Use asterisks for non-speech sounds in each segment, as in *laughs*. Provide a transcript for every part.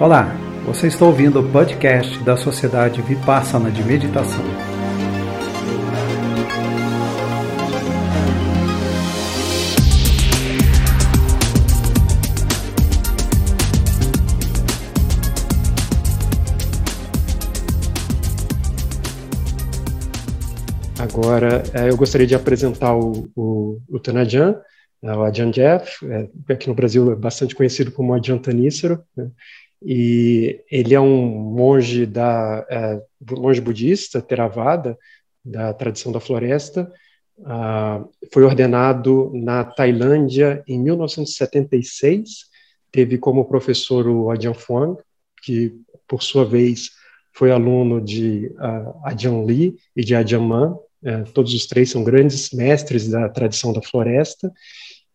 Olá, você está ouvindo o podcast da Sociedade Vipassana de Meditação. Agora, eh, eu gostaria de apresentar o, o, o Tanajan, eh, o Ajahn Jeff, é, aqui no Brasil é bastante conhecido como Ajahn Tanícero, né? E ele é um monge da é, monge budista Theravada da tradição da floresta. Uh, foi ordenado na Tailândia em 1976. Teve como professor o Ajahn Fuang, que por sua vez foi aluno de uh, Ajahn Lee e de Ajahn Man. Uh, todos os três são grandes mestres da tradição da floresta.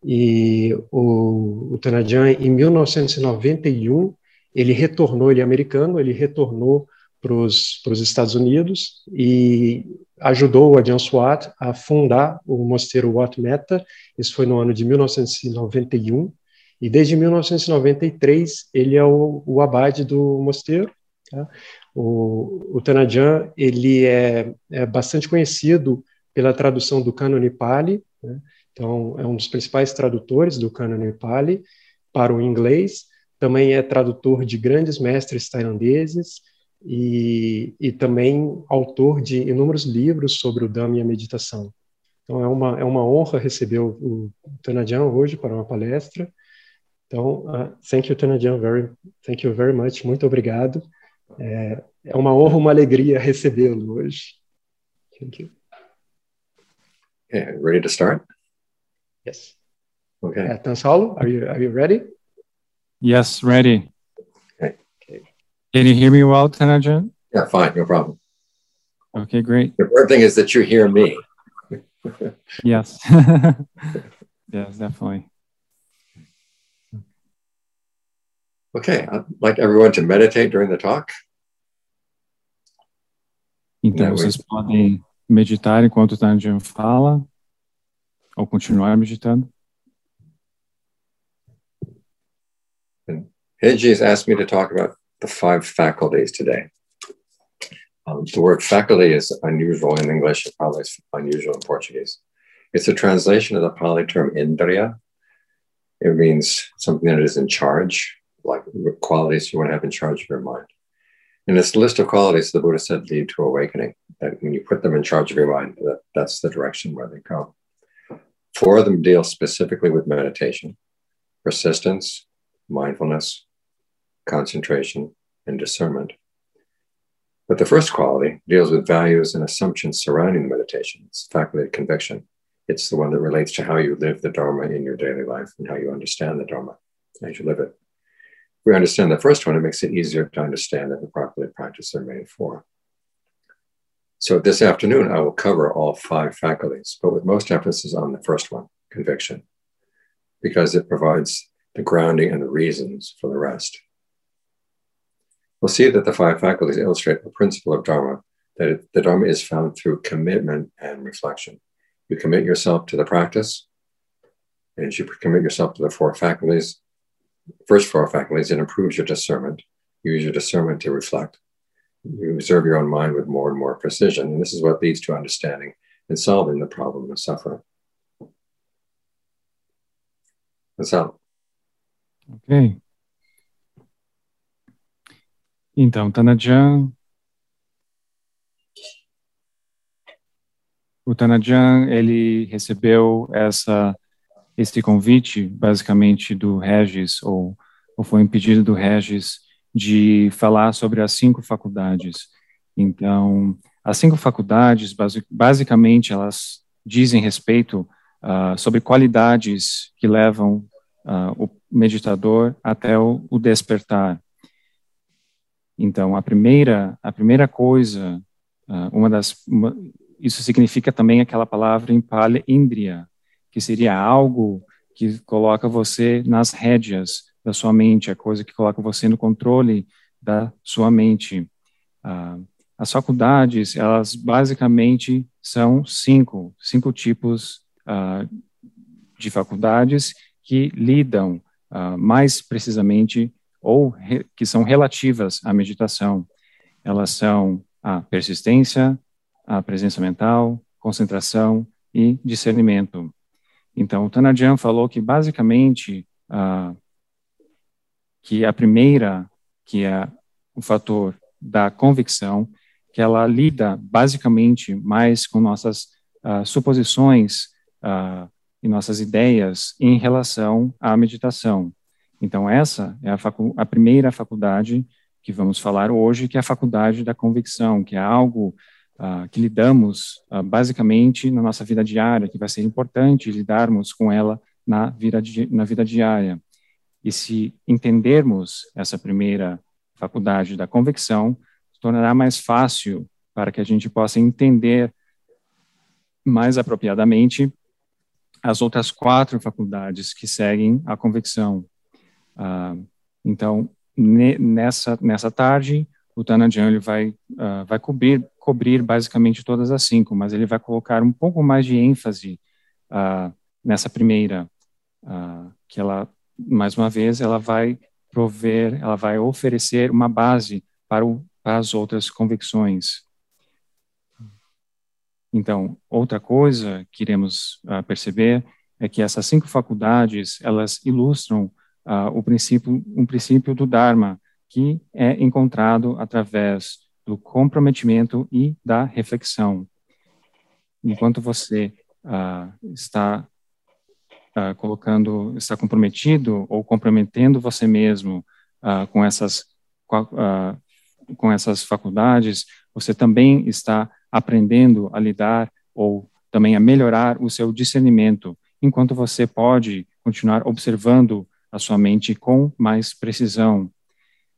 E o, o Tanajan, em 1991, ele retornou, ele é americano, ele retornou para os Estados Unidos e ajudou o Ajahn Swat a fundar o mosteiro Wat Metta, isso foi no ano de 1991, e desde 1993 ele é o, o abade do mosteiro. Tá? O, o Tanajan, ele é, é, bastante conhecido pela tradução do Cânone Pali, né? então é um dos principais tradutores do Cânone Pali para o inglês, também é tradutor de grandes mestres tailandeses e, e também autor de inúmeros livros sobre o Dhamma e a meditação. Então é uma, é uma honra receber o, o Tanajan hoje para uma palestra. Então, uh, thank you, Tanajan, very, thank you very much, muito obrigado. É, é uma honra, uma alegria recebê-lo hoje. Thank you. Okay, ready to start? Yes. Okay. Uh, Tansalo, are you, are you ready? Yes, ready. Okay. Can you hear me well, Tanajan? Yeah, fine, no problem. Okay, great. The important thing is that you hear me. *laughs* Yes. *laughs* yes, definitely. Okay, I'd like everyone to meditate during the talk. Então, Não, vocês podem meditar enquanto o Tanajan fala, ou continuar meditando. Henji has asked me to talk about the five faculties today. Um, the word faculty is unusual in English, it probably unusual in Portuguese. It's a translation of the Pali term indriya. It means something that is in charge, like qualities you want to have in charge of your mind. And a list of qualities the Buddha said lead to awakening. That when you put them in charge of your mind, that, that's the direction where they go. Four of them deal specifically with meditation, persistence, mindfulness, concentration, and discernment. But the first quality deals with values and assumptions surrounding the meditation. It's faculty of conviction. It's the one that relates to how you live the Dharma in your daily life and how you understand the Dharma as you live it. If we understand the first one, it makes it easier to understand and properly practice the remaining four. So this afternoon, I will cover all five faculties, but with most emphasis on the first one, conviction, because it provides the grounding and the reasons for the rest. We'll see that the five faculties illustrate the principle of Dharma, that it, the Dharma is found through commitment and reflection. You commit yourself to the practice, and as you commit yourself to the four faculties, first four faculties, it improves your discernment. You use your discernment to reflect. You observe your own mind with more and more precision, and this is what leads to understanding and solving the problem of suffering. That's how. Ok. Então, Tanajan. O Tanajan, ele recebeu essa, esse convite, basicamente, do Regis, ou, ou foi um pedido do Regis, de falar sobre as cinco faculdades. Então, as cinco faculdades, basicamente, elas dizem respeito uh, sobre qualidades que levam uh, o meditador até o, o, despertar. Então, a primeira, a primeira coisa, uh, uma das, uma, isso significa também aquela palavra em Pali, Indriya, que seria algo que coloca você nas rédeas da sua mente, a coisa que coloca você no controle da sua mente. Uh, as faculdades, elas basicamente são cinco, cinco tipos uh, de faculdades que lidam mais precisamente ou re, que são relativas à meditação. Elas são a persistência, a presença mental, concentração e discernimento. Então, o Tanajan falou que basicamente que a primeira, que é o fator da convicção, que ela lida basicamente mais com nossas suposições e nossas ideias em relação à meditação. Então, essa é a, a, primeira faculdade que vamos falar hoje, que é a faculdade da convicção, que é algo uh, que lidamos basicamente na nossa vida diária, que vai ser importante lidarmos com ela na vida, na vida diária. E se entendermos essa primeira faculdade da convicção, tornará mais fácil para que a gente possa entender mais apropriadamente as outras quatro faculdades que seguem a convicção. Uh, então, ne, nessa, nessa tarde, o Tanajan ele vai, uh, vai cobrir, cobrir basicamente todas as cinco, mas ele vai colocar um pouco mais de ênfase uh, nessa primeira, que ela, mais uma vez, ela vai prover, ela vai oferecer uma base para o as outras convicções. Então, outra coisa que iremos uh, perceber é que essas cinco faculdades, elas ilustram uh, o princípio, um princípio do Dharma, que é encontrado através do comprometimento e da reflexão. Enquanto você uh, está colocando, está comprometido ou comprometendo você mesmo com essas com essas faculdades, você também está aprendendo a lidar ou também a melhorar o seu discernimento, enquanto você pode continuar observando a sua mente com mais precisão.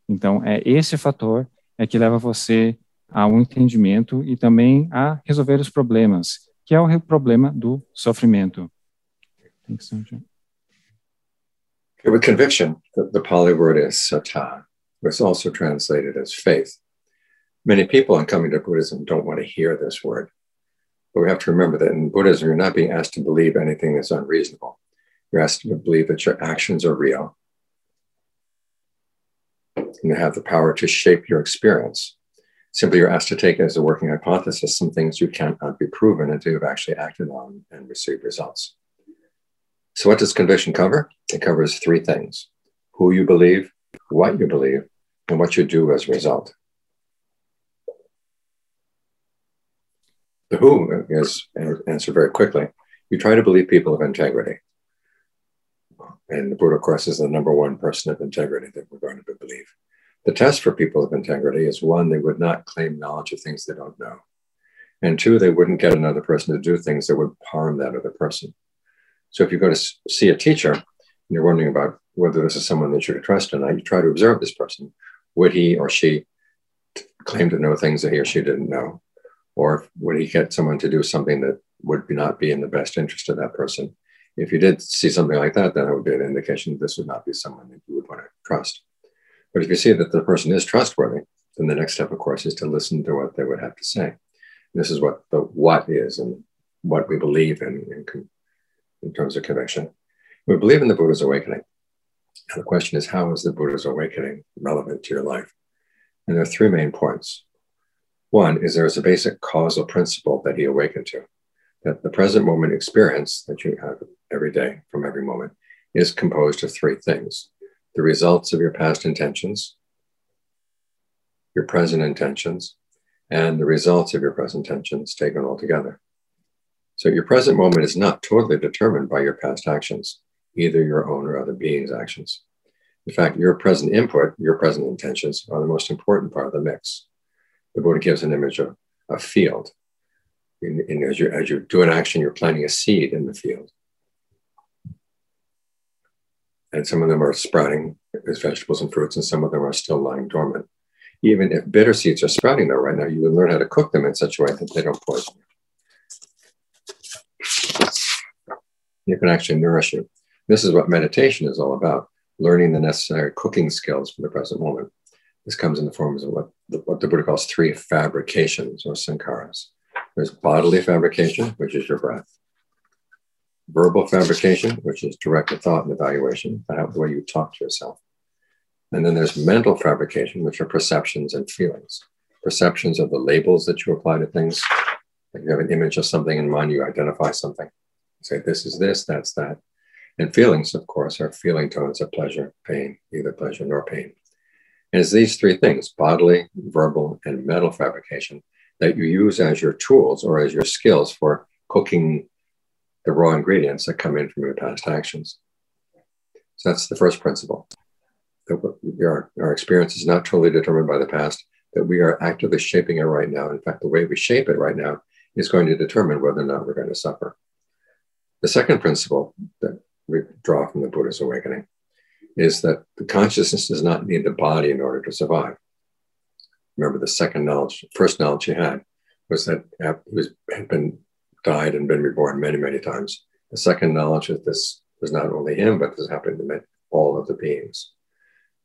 Então, é esse fator é que leva você a um entendimento e também a resolver os problemas, que é o problema do sofrimento. With conviction, the, the Pali word is sata. was also translated as faith. Many people in coming to Buddhism don't want to hear this word. But we have to remember that in Buddhism, you're not being asked to believe anything that's unreasonable. You're asked to believe that your actions are real and have the power to shape your experience. Simply, you're asked to take as a working hypothesis some things you cannot be proven until you've actually acted on and received results. So, what does conviction cover? It covers three things who you believe, what you believe, and what you do as a result. The who is answered very quickly. You try to believe people of integrity. And the Buddha, of course, is the number one person of integrity that we're going to believe. The test for people of integrity is one, they would not claim knowledge of things they don't know. And two, they wouldn't get another person to do things that would harm that other person. So if you go to see a teacher and you're wondering about whether this is someone that you can trust or not, you try to observe this person. Would he or she claim to know things that he or she didn't know? Or would he get someone to do something that would not be in the best interest of that person? If you did see something like that, then it would be an indication that this would not be someone that you would want to trust. But if you see that the person is trustworthy, then the next step, of course, is to listen to what they would have to say. And this is what the what is and what we believe in, in, in terms of conviction. We believe in the Buddha's awakening. And the question is, how is the Buddha's awakening relevant to your life? And there are three main points. One is there is a basic causal principle that he awakened to, that the present moment experience that you have every day from every moment is composed of three things the results of your past intentions, your present intentions, and the results of your present intentions taken all together. So your present moment is not totally determined by your past actions either your own or other beings' actions. In fact, your present input, your present intentions are the most important part of the mix. The Buddha gives an image of a field. And, as, you, as you do an action, you're planting a seed in the field. And some of them are sprouting as vegetables and fruits, and some of them are still lying dormant. Even if bitter seeds are sprouting, though, right now, you can learn how to cook them in such a way that they don't poison you. You can actually nourish you. This is what meditation is all about learning the necessary cooking skills for the present moment. This comes in the forms of what the, what the Buddha calls three fabrications or sankharas. There's bodily fabrication, which is your breath, verbal fabrication, which is direct thought and evaluation, the way you talk to yourself, And then there's mental fabrication, which are perceptions and feelings. Perceptions are the labels that you apply to things. Like you have an image of something in mind, you identify something. You say, this is this, that's that. And feelings, of course, are feeling tones of pleasure, pain, either pleasure nor pain. And it's these three things bodily, verbal, and mental fabrication that you use as your tools or as your skills for cooking the raw ingredients that come in from your past actions. So that's the first principle that our, our experience is not totally determined by the past, that we are actively shaping it right now. In fact, the way we shape it right now is going to determine whether or not we're going to suffer. The second principle that we draw from the Buddha's awakening is that the consciousness does not need the body in order to survive. Remember, the second knowledge, first knowledge he had was that uh, he was, had been died and been reborn many, many times. The second knowledge that this was not only him, but this happened to all of the beings.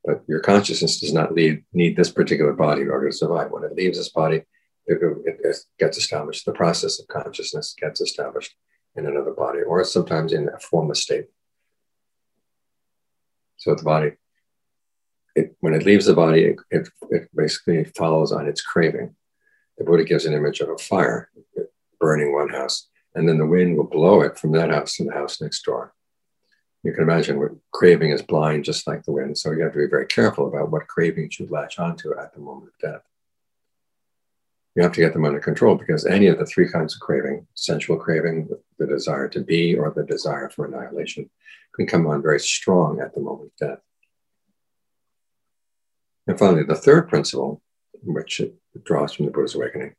But your consciousness does not lead, need this particular body in order to survive. When it leaves this body, it, it, gets established. The process of consciousness gets established in another body, or sometimes in a formless state. So the body, it, when it leaves the body, it, it, it basically follows on its craving. The Buddha gives an image of a fire burning one house, and then the wind will blow it from that house to the house next door you can imagine what craving is blind just like the wind. So you have to be very careful about what cravings you latch onto at the moment of death. You have to get them under control because any of the three kinds of craving, sensual craving, the desire to be, or the desire for annihilation, can come on very strong at the moment of death. And finally, the third principle, which it draws from the Buddha's awakening,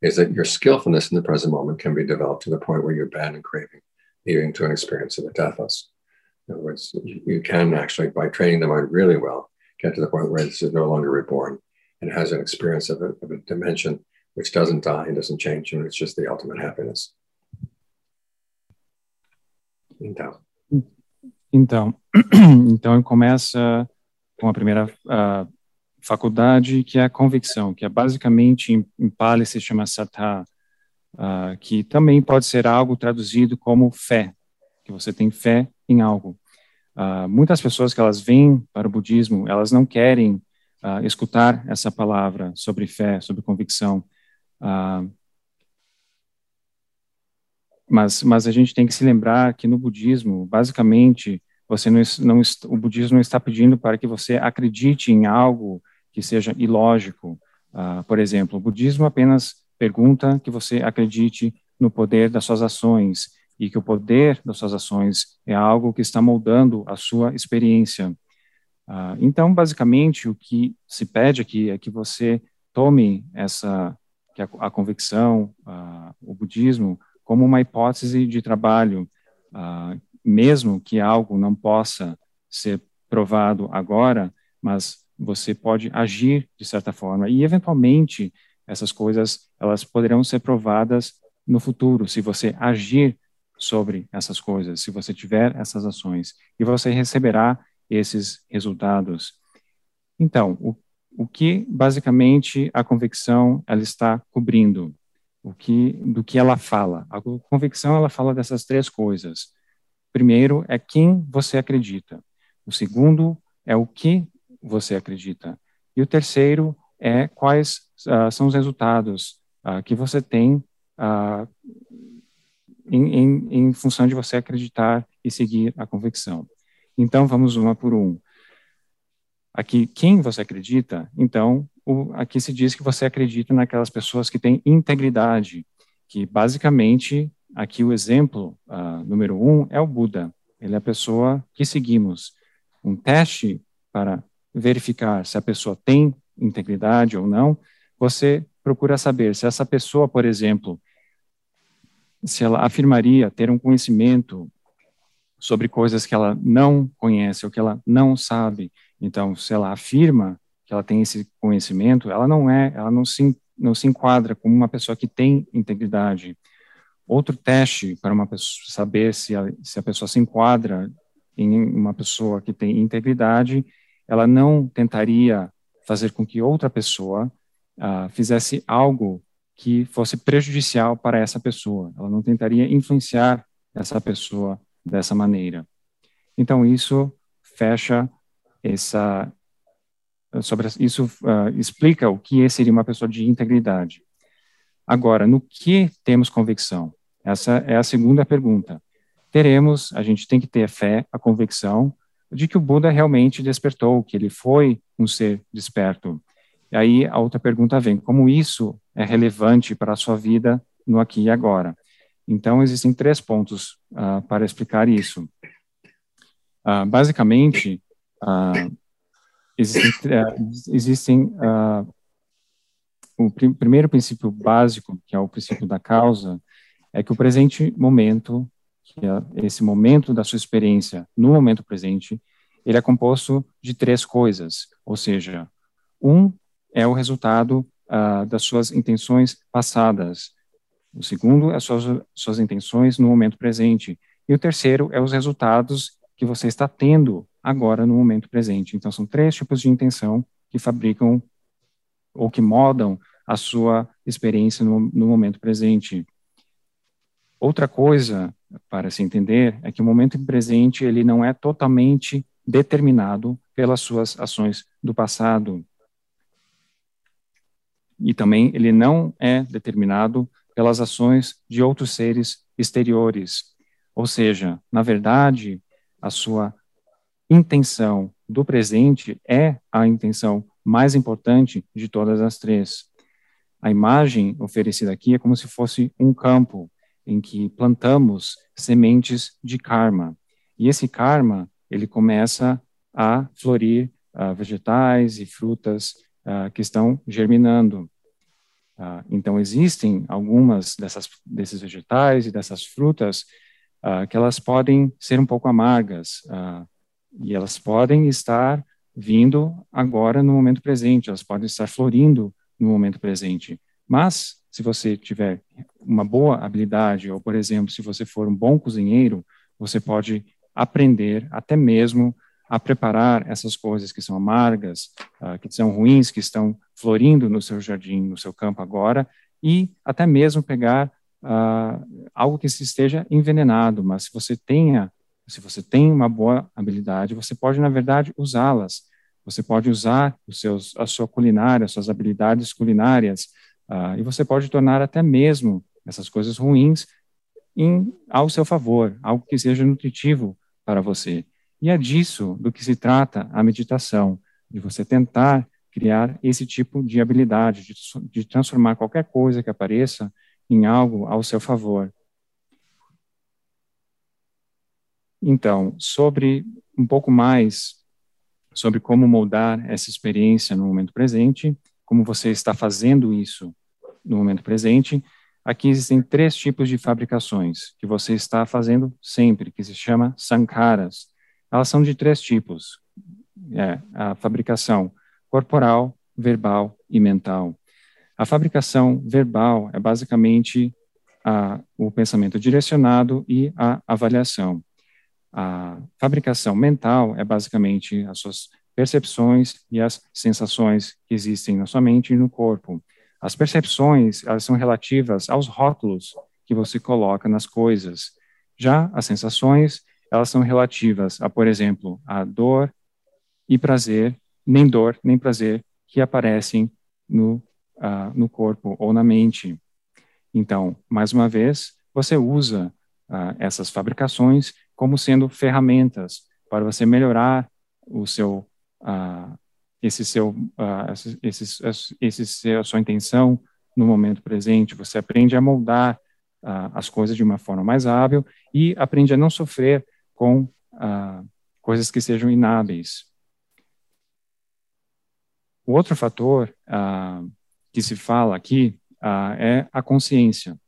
is that your skillfulness in the present moment can be developed to the point where you abandon craving, leading to an experience of the deathless. In other words, you can actually, by training the mind really well, get to the point where this is no longer reborn and has an experience of a, of a dimension which doesn't die and doesn't change, and it's just the ultimate happiness. Então. Então, então começa com a primeira faculdade, que é a convicção, que é basicamente, em, em Pali se chama Sattha, uh, que também pode ser algo traduzido como fé, que você tem fé em algo. Uh, muitas pessoas que elas vêm para o budismo, elas não querem uh, escutar essa palavra sobre fé, sobre convicção. Uh, mas, mas a gente tem que se lembrar que no budismo, basicamente, você não, não, o budismo não está pedindo para que você acredite em algo que seja ilógico. por exemplo, o budismo apenas pergunta que você acredite no poder das suas ações e que o poder das suas ações é algo que está moldando a sua experiência. Uh, então, basicamente, o que se pede aqui é que você tome essa que a, a convicção, uh, o budismo, como uma hipótese de trabalho, uh, mesmo que algo não possa ser provado agora, mas você pode agir de certa forma e eventualmente essas coisas elas poderão ser provadas no futuro se você agir sobre essas coisas, se você tiver essas ações, e você receberá esses resultados. Então, o, o que basicamente a convicção ela está cobrindo? O que do que ela fala? A convicção ela fala dessas três coisas. Primeiro é quem você acredita. O segundo é o que você acredita. E o terceiro é quais uh, são os resultados uh, que você tem uh, em, em, em função de você acreditar e seguir a convicção. Então, vamos uma por um. Aqui, quem você acredita? Então, o, aqui se diz que você acredita naquelas pessoas que têm integridade, que basicamente, aqui o exemplo uh, número um é o Buda. Ele é a pessoa que seguimos. Um teste para verificar se a pessoa tem integridade ou não, você procura saber se essa pessoa, por exemplo, se ela afirmaria ter um conhecimento sobre coisas que ela não conhece ou que ela não sabe. Então, se ela afirma que ela tem esse conhecimento, ela não é, ela não se, não se enquadra como uma pessoa que tem integridade. Outro teste para uma pessoa saber se a, se a pessoa se enquadra em uma pessoa que tem integridade, ela não tentaria fazer com que outra pessoa uh, fizesse algo que fosse prejudicial para essa pessoa. Ela não tentaria influenciar essa pessoa dessa maneira. Então, isso fecha essa, sobre isso uh, explica o que seria uma pessoa de integridade. Agora, no que temos convicção? Essa é a segunda pergunta. Teremos, a gente tem que ter fé, a convicção de que o Buda realmente despertou, que ele foi um ser desperto. E aí a outra pergunta vem: como isso é relevante para a sua vida no aqui e agora? Então, existem três pontos uh, para explicar isso. Uh, basicamente, uh, existem, existem o pr primeiro princípio básico, que é o princípio da causa, é que o presente momento, que é esse momento da sua experiência no momento presente, ele é composto de três coisas, ou seja, um é o resultado uh, das suas intenções passadas, o segundo é as suas, suas intenções no momento presente, e o terceiro é os resultados que você está tendo agora no momento presente. Então, são três tipos de intenção que fabricam ou que modam a sua experiência no, no momento presente. Outra coisa para se entender é que o momento presente ele não é totalmente determinado pelas suas ações do passado. E também ele não é determinado pelas ações de outros seres exteriores. Ou seja, na verdade, a sua intenção do presente é a intenção mais importante de todas as três. A imagem oferecida aqui é como se fosse um campo em que plantamos sementes de karma. E esse karma, ele começa a florir uh, vegetais e frutas uh, que estão germinando. Uh, então, existem algumas dessas, desses vegetais e dessas frutas que elas podem ser um pouco amargas, e elas podem estar vindo agora no momento presente, elas podem estar florindo no momento presente. Mas, se você tiver uma boa habilidade, ou, por exemplo, se você for um bom cozinheiro, você pode aprender até mesmo a preparar essas coisas que são amargas, uh, que são ruins, que estão florindo no seu jardim, no seu campo agora, e até mesmo pegar uh, algo que se esteja envenenado, mas se você tenha, se você tem uma boa habilidade, você pode, na verdade, usá-las. Você pode usar os seus, a sua culinária, suas habilidades culinárias, uh, e você pode tornar até mesmo essas coisas ruins em, ao seu favor, algo que seja nutritivo para você. E é disso do que se trata a meditação, de você tentar criar esse tipo de habilidade, de, de transformar qualquer coisa que apareça em algo ao seu favor. Então, sobre um pouco mais sobre como moldar essa experiência no momento presente, como você está fazendo isso no momento presente. Aqui existem três tipos de fabricações que você está fazendo sempre, que se chama sankaras. Elas são de três tipos: é, a fabricação corporal, verbal e mental. A fabricação verbal é basicamente a, o pensamento direcionado e a avaliação. A fabricação mental é basicamente as suas percepções e as sensações que existem na sua mente e no corpo. As percepções, elas são relativas aos rótulos que você coloca nas coisas. Já as sensações, elas são relativas a, por exemplo, a dor e prazer, nem dor nem prazer que aparecem no, uh, no corpo ou na mente. Então, mais uma vez, você usa uh, essas fabricações como sendo ferramentas para você melhorar o seu uh, esse seu uh, esse, esse, a sua intenção no momento presente você aprende a moldar uh, as coisas de uma forma mais hábil e aprende a não sofrer com coisas que sejam inábeis. O outro fator que se fala aqui é a consciência.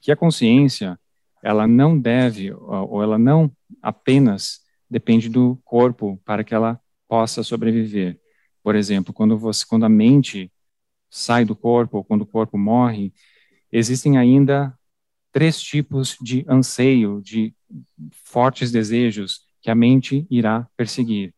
Que a consciência ela não deve, ou ela não apenas depende do corpo para que ela possa sobreviver. Por exemplo, quando você, quando a mente sai do corpo, ou quando o corpo morre, existem ainda três tipos de anseio, de fortes desejos que a mente irá perseguir.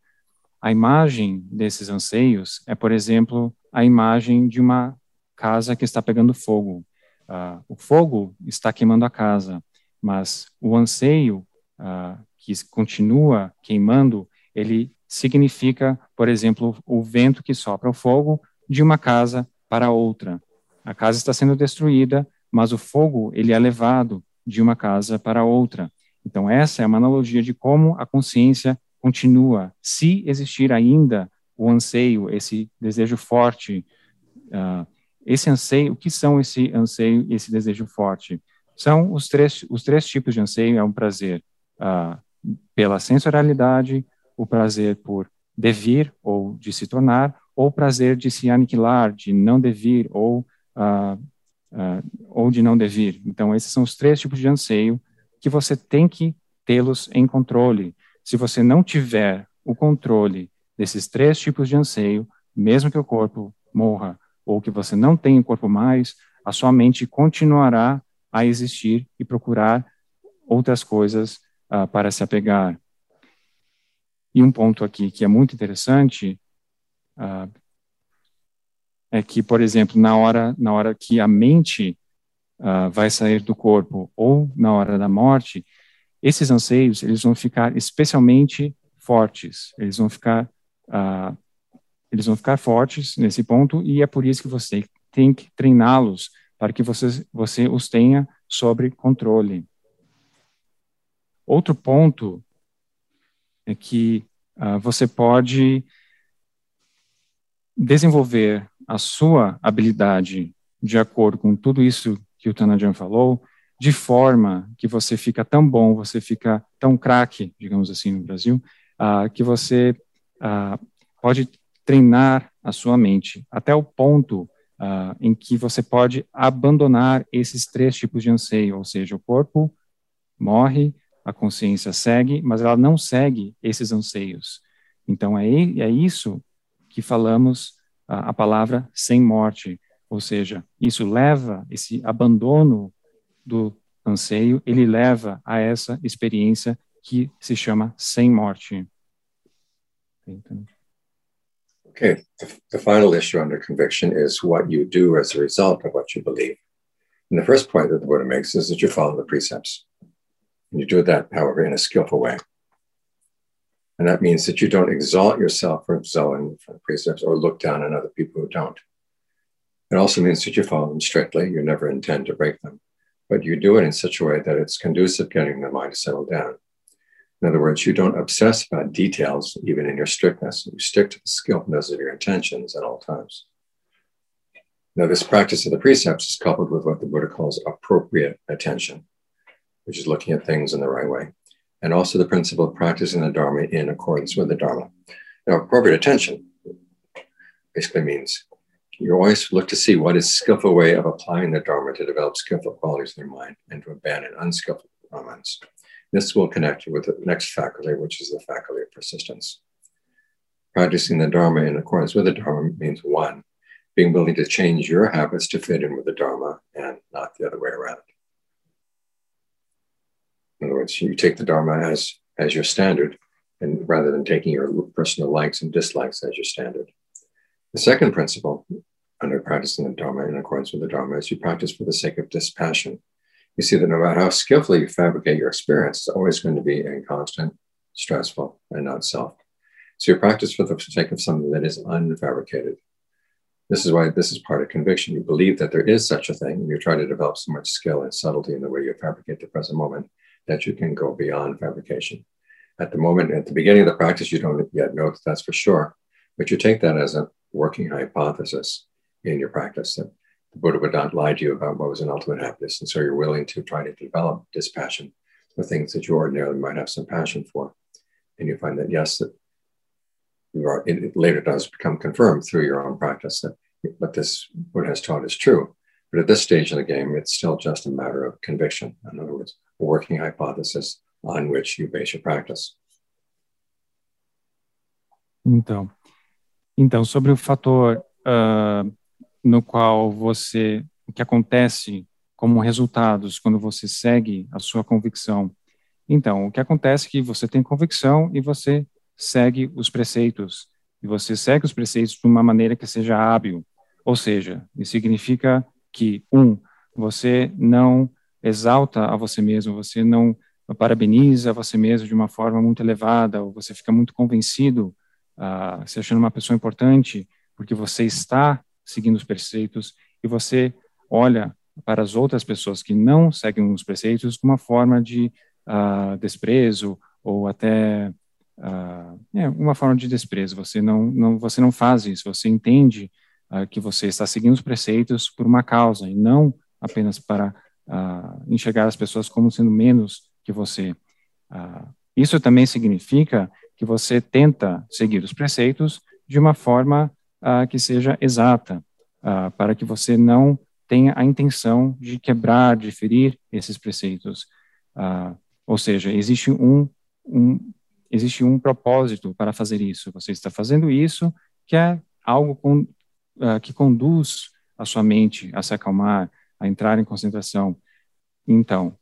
A imagem desses anseios é, por exemplo, a imagem de uma casa que está pegando fogo. Uh, o fogo está queimando a casa mas o anseio uh, que continua queimando, ele significa, por exemplo, o vento que sopra o fogo de uma casa para outra. A casa está sendo destruída, mas o fogo ele é levado de uma casa para outra. Então essa é uma analogia de como a consciência continua, se existir ainda o anseio, esse desejo forte, uh, esse anseio, o que são esse anseio e esse desejo forte? São os três, os três tipos de anseio, é um prazer uh, pela sensorialidade, o prazer por devir ou de se tornar, ou o prazer de se aniquilar, de não devir ou, uh, uh, ou de não devir. Então, esses são os três tipos de anseio que você tem que tê-los em controle. Se você não tiver o controle desses três tipos de anseio, mesmo que o corpo morra ou que você não tenha o corpo mais, a sua mente continuará a existir e procurar outras coisas uh, para se apegar. E um ponto aqui que é muito interessante uh, é que, por exemplo, na hora, na hora que a mente uh, vai sair do corpo ou na hora da morte, esses anseios eles vão ficar especialmente fortes. Eles vão ficar uh, eles vão ficar fortes nesse ponto e é por isso que você tem que treiná-los para que você você os tenha sobre controle. Outro ponto é que uh, você pode desenvolver a sua habilidade de acordo com tudo isso que o Tanajan falou, de forma que você fica tão bom, você fica tão craque, digamos assim, no Brasil, uh, que você uh, pode treinar a sua mente até o ponto uh, em que você pode abandonar esses três tipos de anseio, ou seja, o corpo morre, a consciência segue, mas ela não segue esses anseios. Então é, é isso que falamos a, a palavra sem morte, ou seja, isso leva esse abandono do anseio, ele leva a essa experiência que se chama sem morte. Então, okay, the, the final issue under conviction is what you do as a result of what you believe. And the first point that the Buddha makes is that you follow the precepts. You do that, however, in a skillful way. And that means that you don't exalt yourself for exalting the precepts or look down on other people who don't. It also means that you follow them strictly. You never intend to break them, but you do it in such a way that it's conducive getting the mind to settle down. In other words, you don't obsess about details, even in your strictness. You stick to the skillfulness of your intentions at all times. Now, this practice of the precepts is coupled with what the Buddha calls appropriate attention, which is looking at things in the right way, and also the principle of practicing the Dharma in accordance with the Dharma. Now, appropriate attention basically means you always look to see what is skillful way of applying the Dharma to develop skillful qualities in your mind and to abandon unskillful ones. This will connect you with the next faculty, which is the faculty of persistence. Practicing the Dharma in accordance with the Dharma means one, being willing to change your habits to fit in with the Dharma and not the other way around. In other words, you take the Dharma as, as your standard, and rather than taking your personal likes and dislikes as your standard. The second principle under practicing the Dharma in accordance with the Dharma is you practice for the sake of dispassion. You see that no matter how skillfully you fabricate your experience, it's always going to be inconstant, stressful, and not self. So you practice for the sake of something that is unfabricated. This is why this is part of conviction. You believe that there is such a thing, and you try to develop so much skill and subtlety in the way you fabricate the present moment that you can go beyond fabrication. At the moment, at the beginning of the practice, you don't yet know that that's for sure, but you take that as a working hypothesis in your practice that the Buddha would not lie to you about what was an ultimate happiness. And so you're willing to try to develop dispassion for things that you ordinarily might have some passion for. And you find that, yes, that you are, it later does become confirmed through your own practice that what this Buddha has taught is true. But at this stage of the game, it's still just a matter of conviction. In other words, working hypothesis on which you base your practice. Então, então sobre o fator uh, no qual você, o que acontece como resultados quando você segue a sua convicção. Então, o que acontece é que você tem convicção e você segue os preceitos. E você segue os preceitos de uma maneira que seja hábil. Ou seja, isso significa que, um, você não exalta a você mesmo, você não parabeniza você mesmo de uma forma muito elevada, ou você fica muito convencido uh, se achando uma pessoa importante porque você está seguindo os preceitos e você olha para as outras pessoas que não seguem os preceitos com uma forma de uh, desprezo ou até uh, é, uma forma de desprezo. Você não, não, você não faz isso. Você entende que você está seguindo os preceitos por uma causa e não apenas para enxergar as pessoas como sendo menos que você. isso também significa que você tenta seguir os preceitos de uma forma que seja exata, para que você não tenha a intenção de quebrar, de ferir esses preceitos. Ou seja, existe um, um, existe um propósito para fazer isso. Você está fazendo isso, que é algo com, que conduz a sua mente a se acalmar, a entrar em concentração. Então,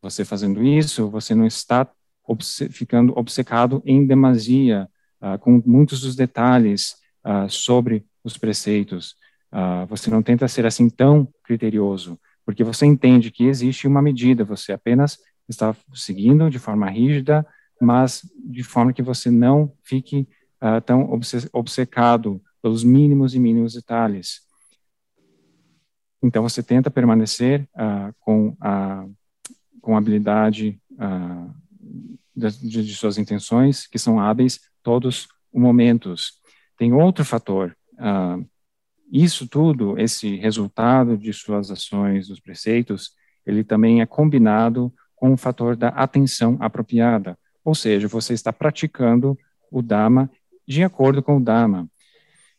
você fazendo isso, você não está obce ficando obcecado em demasia uh, com muitos dos detalhes sobre os preceitos. Uh, você não tenta ser assim tão criterioso, porque você entende que existe uma medida, você apenas está seguindo de forma rígida, mas de forma que você não fique uh, tão obcecado pelos mínimos e mínimos detalhes. Então você tenta permanecer uh, com a com a habilidade de, de, suas intenções, que são hábeis todos os momentos. Tem outro fator uh, isso tudo, esse resultado de suas ações, dos preceitos, ele também é combinado com o fator da atenção apropriada, ou seja, você está praticando o Dharma de acordo com o Dharma.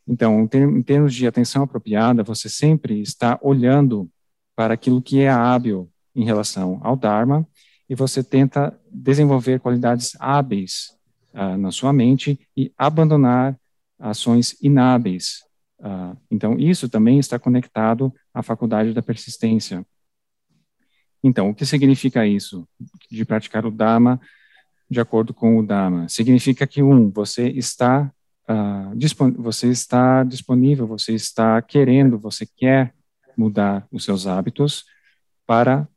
Então, em termos de atenção apropriada, você sempre está olhando para aquilo que é hábil em relação ao Dharma e você tenta desenvolver qualidades hábeis uh, na sua mente e abandonar ações inábeis Uh, então, isso também está conectado à faculdade da persistência. Então, o que significa isso, de praticar o Dharma de acordo com o Dharma? Significa que, um, você está, uh, você está disponível, você está querendo, você quer mudar os seus hábitos para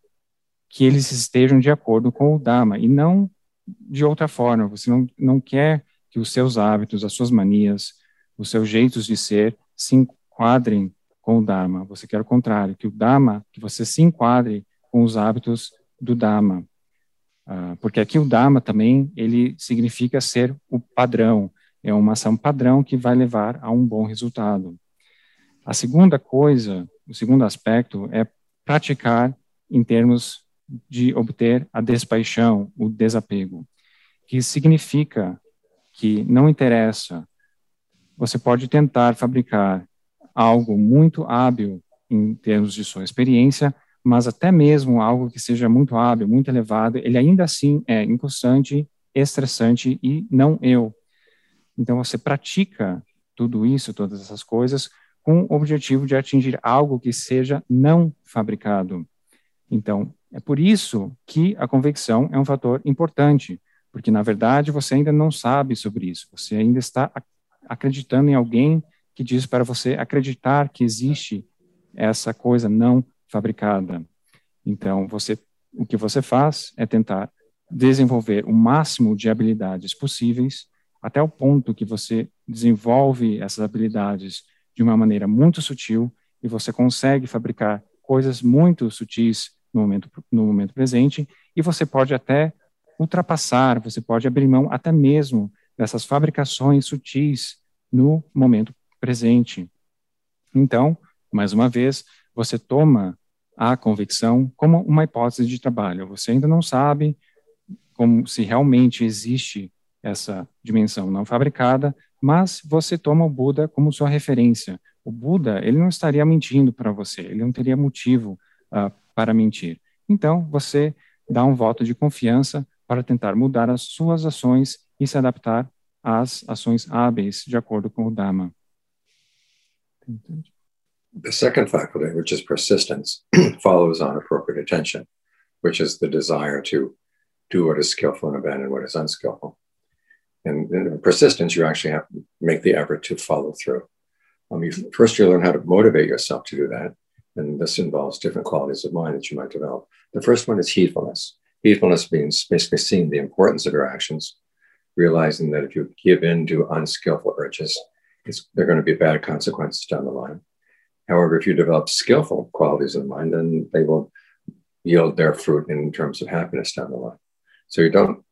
que eles estejam de acordo com o Dharma, e não de outra forma. Você não, não quer que os seus hábitos, as suas manias, os seus jeitos de ser se enquadrem com o Dharma. Você quer o contrário, que o Dharma, que você se enquadre com os hábitos do Dharma. Uh, porque aqui o Dharma também, ele significa ser o padrão, é uma ação padrão que vai levar a um bom resultado. A segunda coisa, o segundo aspecto é praticar em termos de obter a despaixão, o desapego, que significa que não interessa você pode tentar fabricar algo muito hábil em termos de sua experiência, mas até mesmo algo que seja muito hábil, muito elevado, ele ainda assim é inconstante, estressante e não eu. Então você pratica tudo isso, todas essas coisas, com o objetivo de atingir algo que seja não fabricado. Então, é por isso que a convicção é um fator importante, porque na verdade você ainda não sabe sobre isso, você ainda está acreditando em alguém que diz para você acreditar que existe essa coisa não fabricada. Então, você, o que você faz é tentar desenvolver o máximo de habilidades possíveis até o ponto que você desenvolve essas habilidades de uma maneira muito sutil e você consegue fabricar coisas muito sutis no momento, no momento presente e você pode até ultrapassar, você pode abrir mão até mesmo dessas fabricações sutis no momento presente. Então, mais uma vez, você toma a convicção como uma hipótese de trabalho. Você ainda não sabe como se realmente existe essa dimensão não fabricada, mas você toma o Buda como sua referência. O Buda, ele não estaria mentindo para você, ele não teria motivo uh, para mentir. Então, você dá um voto de confiança para tentar mudar as suas ações e se adaptar às ações hábeis de acordo com o Dhamma. The second faculty, which is persistence, *clears throat* follows on appropriate attention, which is the desire to do what is skillful and abandon what is unskillful. And in persistence, you actually have to make the effort to follow through. Um, you, first, you learn how to motivate yourself to do that. And this involves different qualities of mind that you might develop. The first one is heedfulness. Heedfulness means basically seeing the importance of your actions realizing that if you give in to unskillful urges, there are going to be bad consequences down the line. However, if you develop skillful qualities of the mind, then they will yield their fruit in terms of happiness down the line. So you don't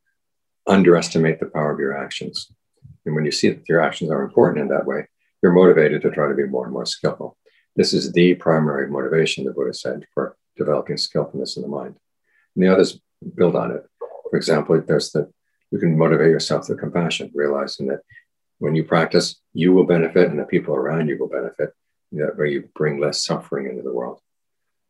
underestimate the power of your actions. And when you see that your actions are important in that way, you're motivated to try to be more and more skillful. This is the primary motivation, the Buddha said, for developing skillfulness in the mind. And the others build on it. For example, there's the you can motivate yourself through compassion, realizing that when you practice, you will benefit and the people around you will benefit. That way you bring less suffering into the world.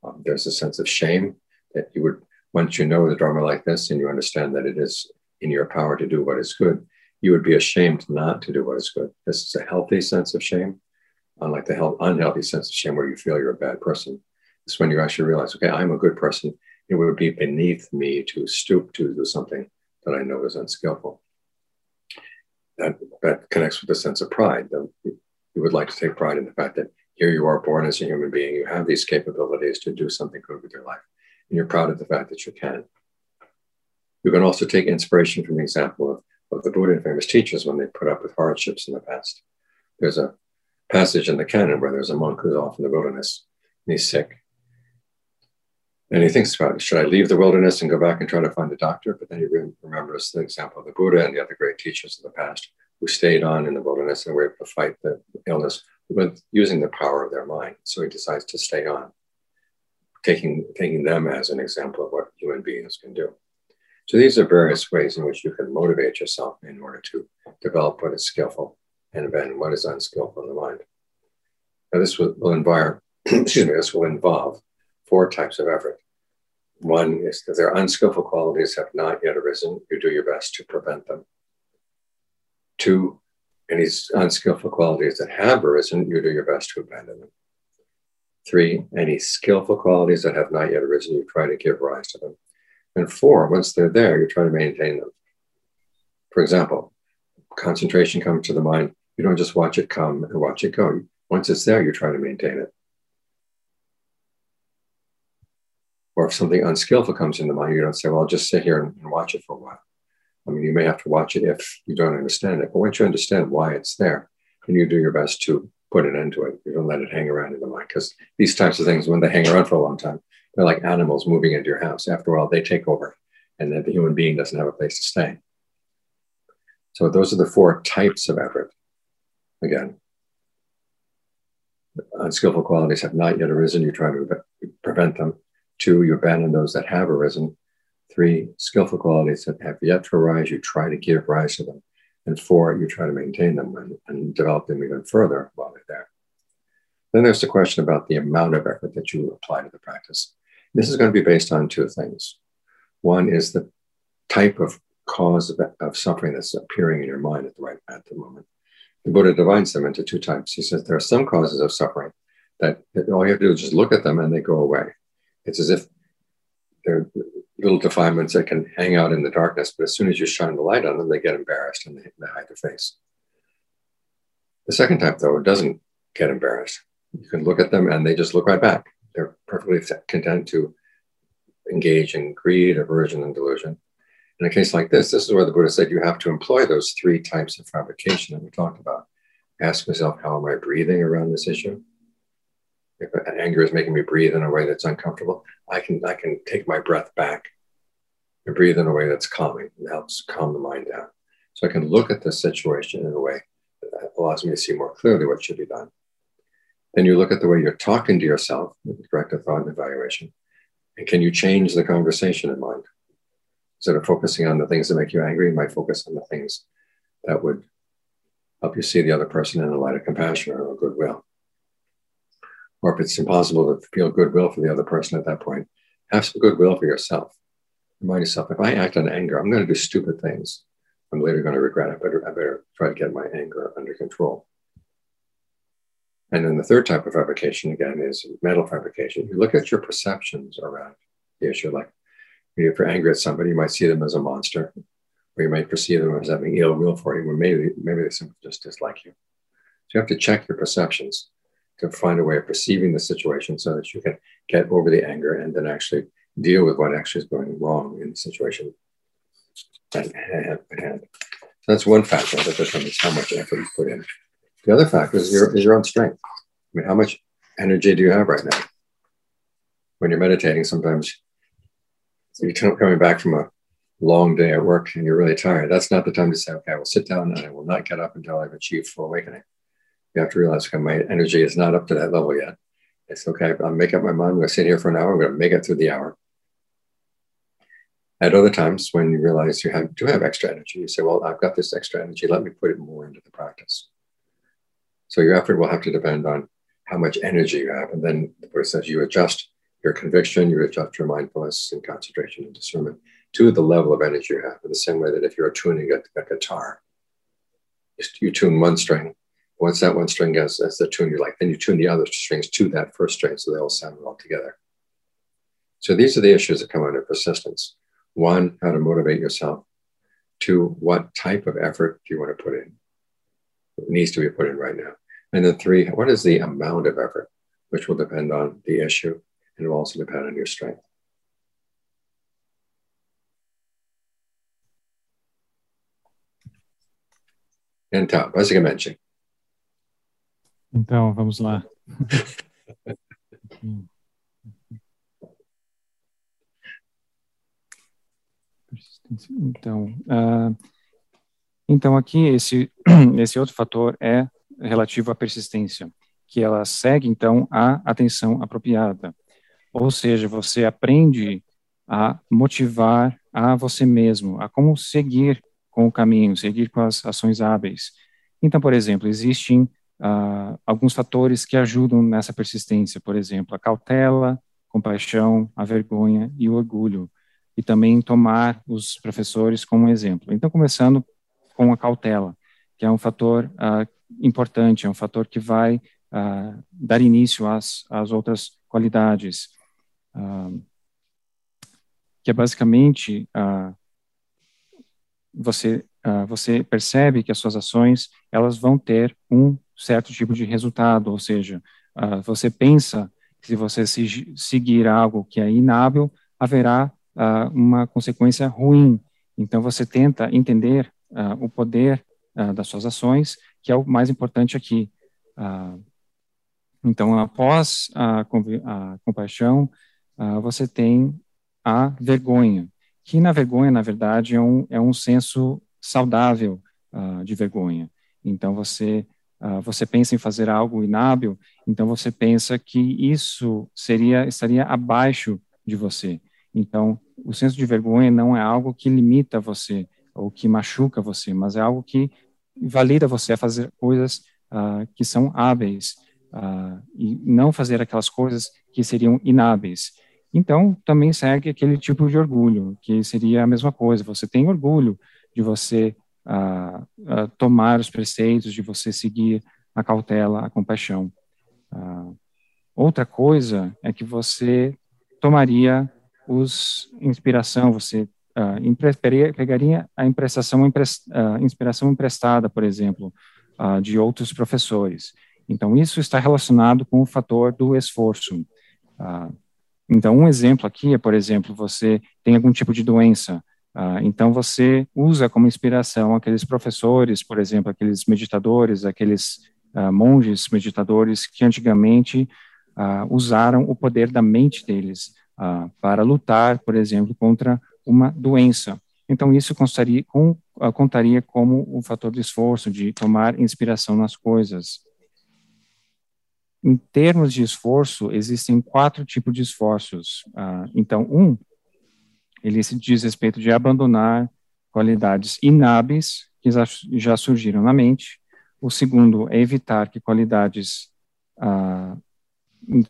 Um, there's a sense of shame that you would, once you know the Dharma like this and you understand that it is in your power to do what is good, you would be ashamed not to do what is good. This is a healthy sense of shame, unlike the health, unhealthy sense of shame where you feel you're a bad person. It's when you actually realize, okay, I'm a good person. It would be beneath me to stoop to do something that I know is unskillful. That, that connects with the sense of pride. You would like to take pride in the fact that here you are born as a human being, you have these capabilities to do something good with your life, and you're proud of the fact that you can. You can also take inspiration from the example of, of the Buddha and famous teachers when they put up with hardships in the past. There's a passage in the canon where there's a monk who's off in the wilderness and he's sick. And he thinks about, should I leave the wilderness and go back and try to find a doctor? But then he remembers the example of the Buddha and the other great teachers of the past who stayed on in the wilderness and were able to fight the illness with using the power of their mind. So he decides to stay on, taking, taking them as an example of what human beings can do. So these are various ways in which you can motivate yourself in order to develop what is skillful and abandon what is unskillful in the mind. Now this will, will involve, *clears throat* excuse me, this will involve four types of effort. One is that their unskillful qualities have not yet arisen. You do your best to prevent them. Two, any unskillful qualities that have arisen, you do your best to abandon them. Three, any skillful qualities that have not yet arisen, you try to give rise to them. And four, once they're there, you try to maintain them. For example, concentration comes to the mind. You don't just watch it come and watch it go. Once it's there, you try to maintain it. Or if something unskillful comes into mind, you don't say, well, I'll just sit here and, and watch it for a while. I mean, you may have to watch it if you don't understand it, but once you understand why it's there, then you do your best to put an end to it. You don't let it hang around in the mind because these types of things, when they hang around for a long time, they're like animals moving into your house. After a while, they take over, and then the human being doesn't have a place to stay. So those are the four types of effort. Again, unskillful qualities have not yet arisen. You try to prevent them. Two, you abandon those that have arisen. Three, skillful qualities that have yet to arise, you try to give rise to them. And four, you try to maintain them and, and develop them even further while they're there. Then there's the question about the amount of effort that you apply to the practice. This is going to be based on two things. One is the type of cause of, of suffering that's appearing in your mind at the right at the moment. The Buddha divides them into two types. He says there are some causes of suffering that, that all you have to do is just look at them and they go away. It's as if they're little defilements that can hang out in the darkness, but as soon as you shine the light on them, they get embarrassed and they, they hide their face. The second type, though, doesn't get embarrassed. You can look at them and they just look right back. They're perfectly content to engage in greed, aversion, and delusion. In a case like this, this is where the Buddha said you have to employ those three types of fabrication that we talked about. Ask myself, how am I breathing around this issue? if anger is making me breathe in a way that's uncomfortable, I can I can take my breath back and breathe in a way that's calming. and helps calm the mind down. So I can look at the situation in a way that allows me to see more clearly what should be done. Then you look at the way you're talking to yourself with directed thought and evaluation. And can you change the conversation in mind? Instead of focusing on the things that make you angry, you might focus on the things that would help you see the other person in a light of compassion or goodwill or if it's impossible to feel goodwill for the other person at that point, have some goodwill for yourself. Remind yourself, if I act on anger, I'm going to do stupid things. I'm later going to regret it. Better, I better try to get my anger under control. And then the third type of fabrication, again, is mental fabrication. You look at your perceptions around the issue. Like if you're angry at somebody, you might see them as a monster, or you might perceive them as having ill will for you, or maybe, maybe they simply just dislike you. So you have to check your perceptions to find a way of perceiving the situation so that you can get over the anger and then actually deal with what actually is going wrong in the situation at hand. So that's one factor that determines how much effort you put in. The other factor is your, is your own strength. I mean, how much energy do you have right now? When you're meditating, sometimes you're coming back from a long day at work and you're really tired. That's not the time to say, okay, I will sit down and I will not get up until I've achieved full awakening. You have to realize okay, my energy is not up to that level yet. It's okay. I'll make up my mind. I'm going to sit here for an hour. I'm going to make it through the hour. At other times, when you realize you have, do have extra energy, you say, well, I've got this extra energy. Let me put it more into the practice. So your effort will have to depend on how much energy you have. And then the Buddha says you adjust your conviction, you adjust your mindfulness and concentration and discernment to the level of energy you have. In the same way that if you're tuning a, a guitar, you tune one string. Once that one string has, has the tune you like, then you tune the other strings to that first string so they all sound well together. So these are the issues that come under persistence. One, how to motivate yourself. Two, what type of effort do you want to put in? Needs to be put in right now. And then three, what is the amount of effort, which will depend on the issue and will also depend on your strength. Então, basicamente. Então, vamos lá. *laughs* Então, uh, então aqui esse *clears throat* esse outro fator é relativo à persistência, que ela segue então a atenção apropriada. Ou seja, você aprende a motivar a você mesmo, a como seguir com o caminho, seguir com as ações hábeis. Então, por exemplo, existem uh, alguns fatores que ajudam nessa persistência, por exemplo, a cautela, compaixão, a vergonha e o orgulho, e também tomar os professores como exemplo. Então, começando com a cautela, que é um fator uh, importante, é um fator que vai uh, dar início às, às outras qualidades, uh, que é basicamente você você percebe que as suas ações elas vão ter um certo tipo de resultado, ou seja, você pensa que se você seguir algo que é inábil, haverá uma consequência ruim. Então você tenta entender o poder das suas ações que é o mais importante aqui. Ah, então, após a, a compaixão, você tem a vergonha, que na vergonha, na verdade, é um, é um senso saudável de vergonha. Então, você você pensa em fazer algo inábil, então você pensa que isso seria estaria abaixo de você. Então, o senso de vergonha não é algo que limita você ou que machuca você, mas é algo que valida você a fazer coisas uh, que são hábeis uh, e não fazer aquelas coisas que seriam inábeis. Então, também segue aquele tipo de orgulho, que seria a mesma coisa. Você tem orgulho de você uh, tomar os preceitos, de você seguir a cautela, a compaixão. outra coisa é que você tomaria os inspiração, você uh, pegaria a imprestação, uh, inspiração emprestada, por exemplo, uh, de outros professores. Então, isso está relacionado com o fator do esforço. então, um exemplo aqui é, por exemplo, você tem algum tipo de doença, então você usa como inspiração aqueles professores, por exemplo, aqueles meditadores, aqueles monges meditadores que antigamente usaram o poder da mente deles para lutar, por exemplo, contra uma doença. Então, isso contaria, com, ah, contaria como um fator de esforço, de tomar inspiração nas coisas. Em termos de esforço, existem quatro tipos de esforços. Uh, então, um, ele se diz respeito de abandonar qualidades inábeis que já, surgiram na mente. O segundo é evitar que qualidades, uh,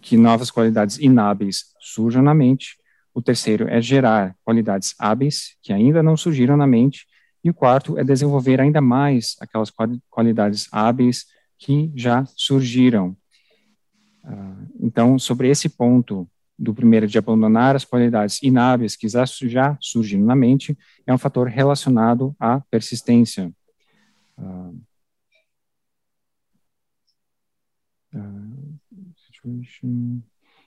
que novas qualidades inábeis surjam na mente. O terceiro é gerar qualidades hábeis que ainda não surgiram na mente. E o quarto é desenvolver ainda mais aquelas qualidades hábeis que já surgiram. Uh, então, sobre esse ponto do primeiro de abandonar as qualidades inábeis que já, surgiram na mente, é um fator relacionado à persistência. Uh, uh,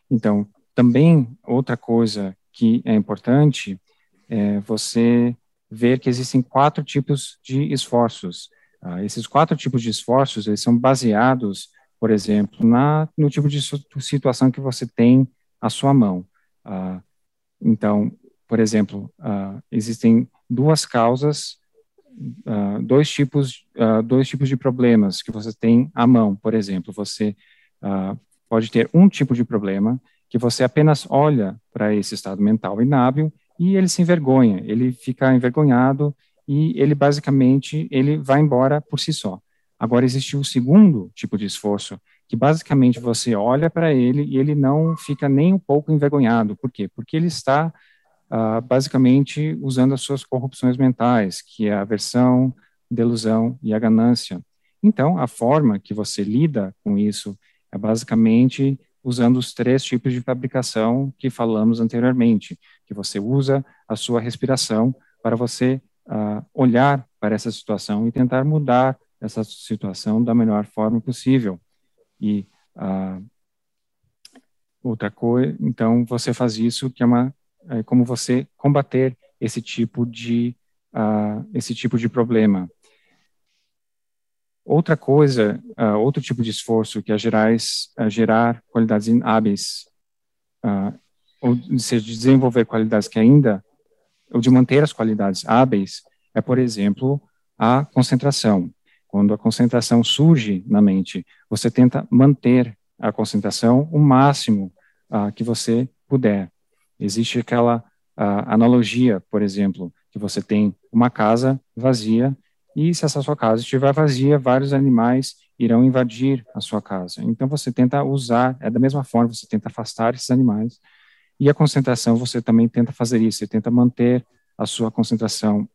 então, também, outra coisa que é importante é você ver que existem quatro tipos de esforços. Uh, esses quatro tipos de esforços, eles são baseados, por exemplo, na, no tipo de situação que você tem à sua mão. Uh, então, por exemplo, uh, existem duas causas, dois tipos, dois tipos de problemas que você tem à mão. Por exemplo, você pode ter um tipo de problema que você apenas olha para esse estado mental inábil e ele se envergonha, ele fica envergonhado e ele basicamente ele vai embora por si só. Agora existe o segundo tipo de esforço, que basicamente você olha para ele e ele não fica nem um pouco envergonhado. Por quê? Porque ele está uh, basicamente usando as suas corrupções mentais, que é a aversão, delusão e a ganância. Então, a forma que você lida com isso é basicamente usando os três tipos de fabricação que falamos anteriormente, que você usa a sua respiração para você uh, olhar para essa situação e tentar mudar essa situação da melhor forma possível. E uh, outra coisa, então você faz isso que é uma é como você combater esse tipo de uh, esse tipo de problema. Outra coisa, uh, outro tipo de esforço que é gerar, uh, gerar qualidades hábeis, uh, ou seja, de desenvolver qualidades que ainda, ou de manter as qualidades hábeis, é, por exemplo, a concentração. Quando a concentração surge na mente, você tenta manter a concentração o máximo uh, que você puder. Existe aquela analogia, por exemplo, que você tem uma casa vazia e se essa sua casa estiver vazia, vários animais irão invadir a sua casa. Então você tenta usar, é da mesma forma, você tenta afastar esses animais. E a concentração, você também tenta fazer isso, você tenta manter a sua concentração.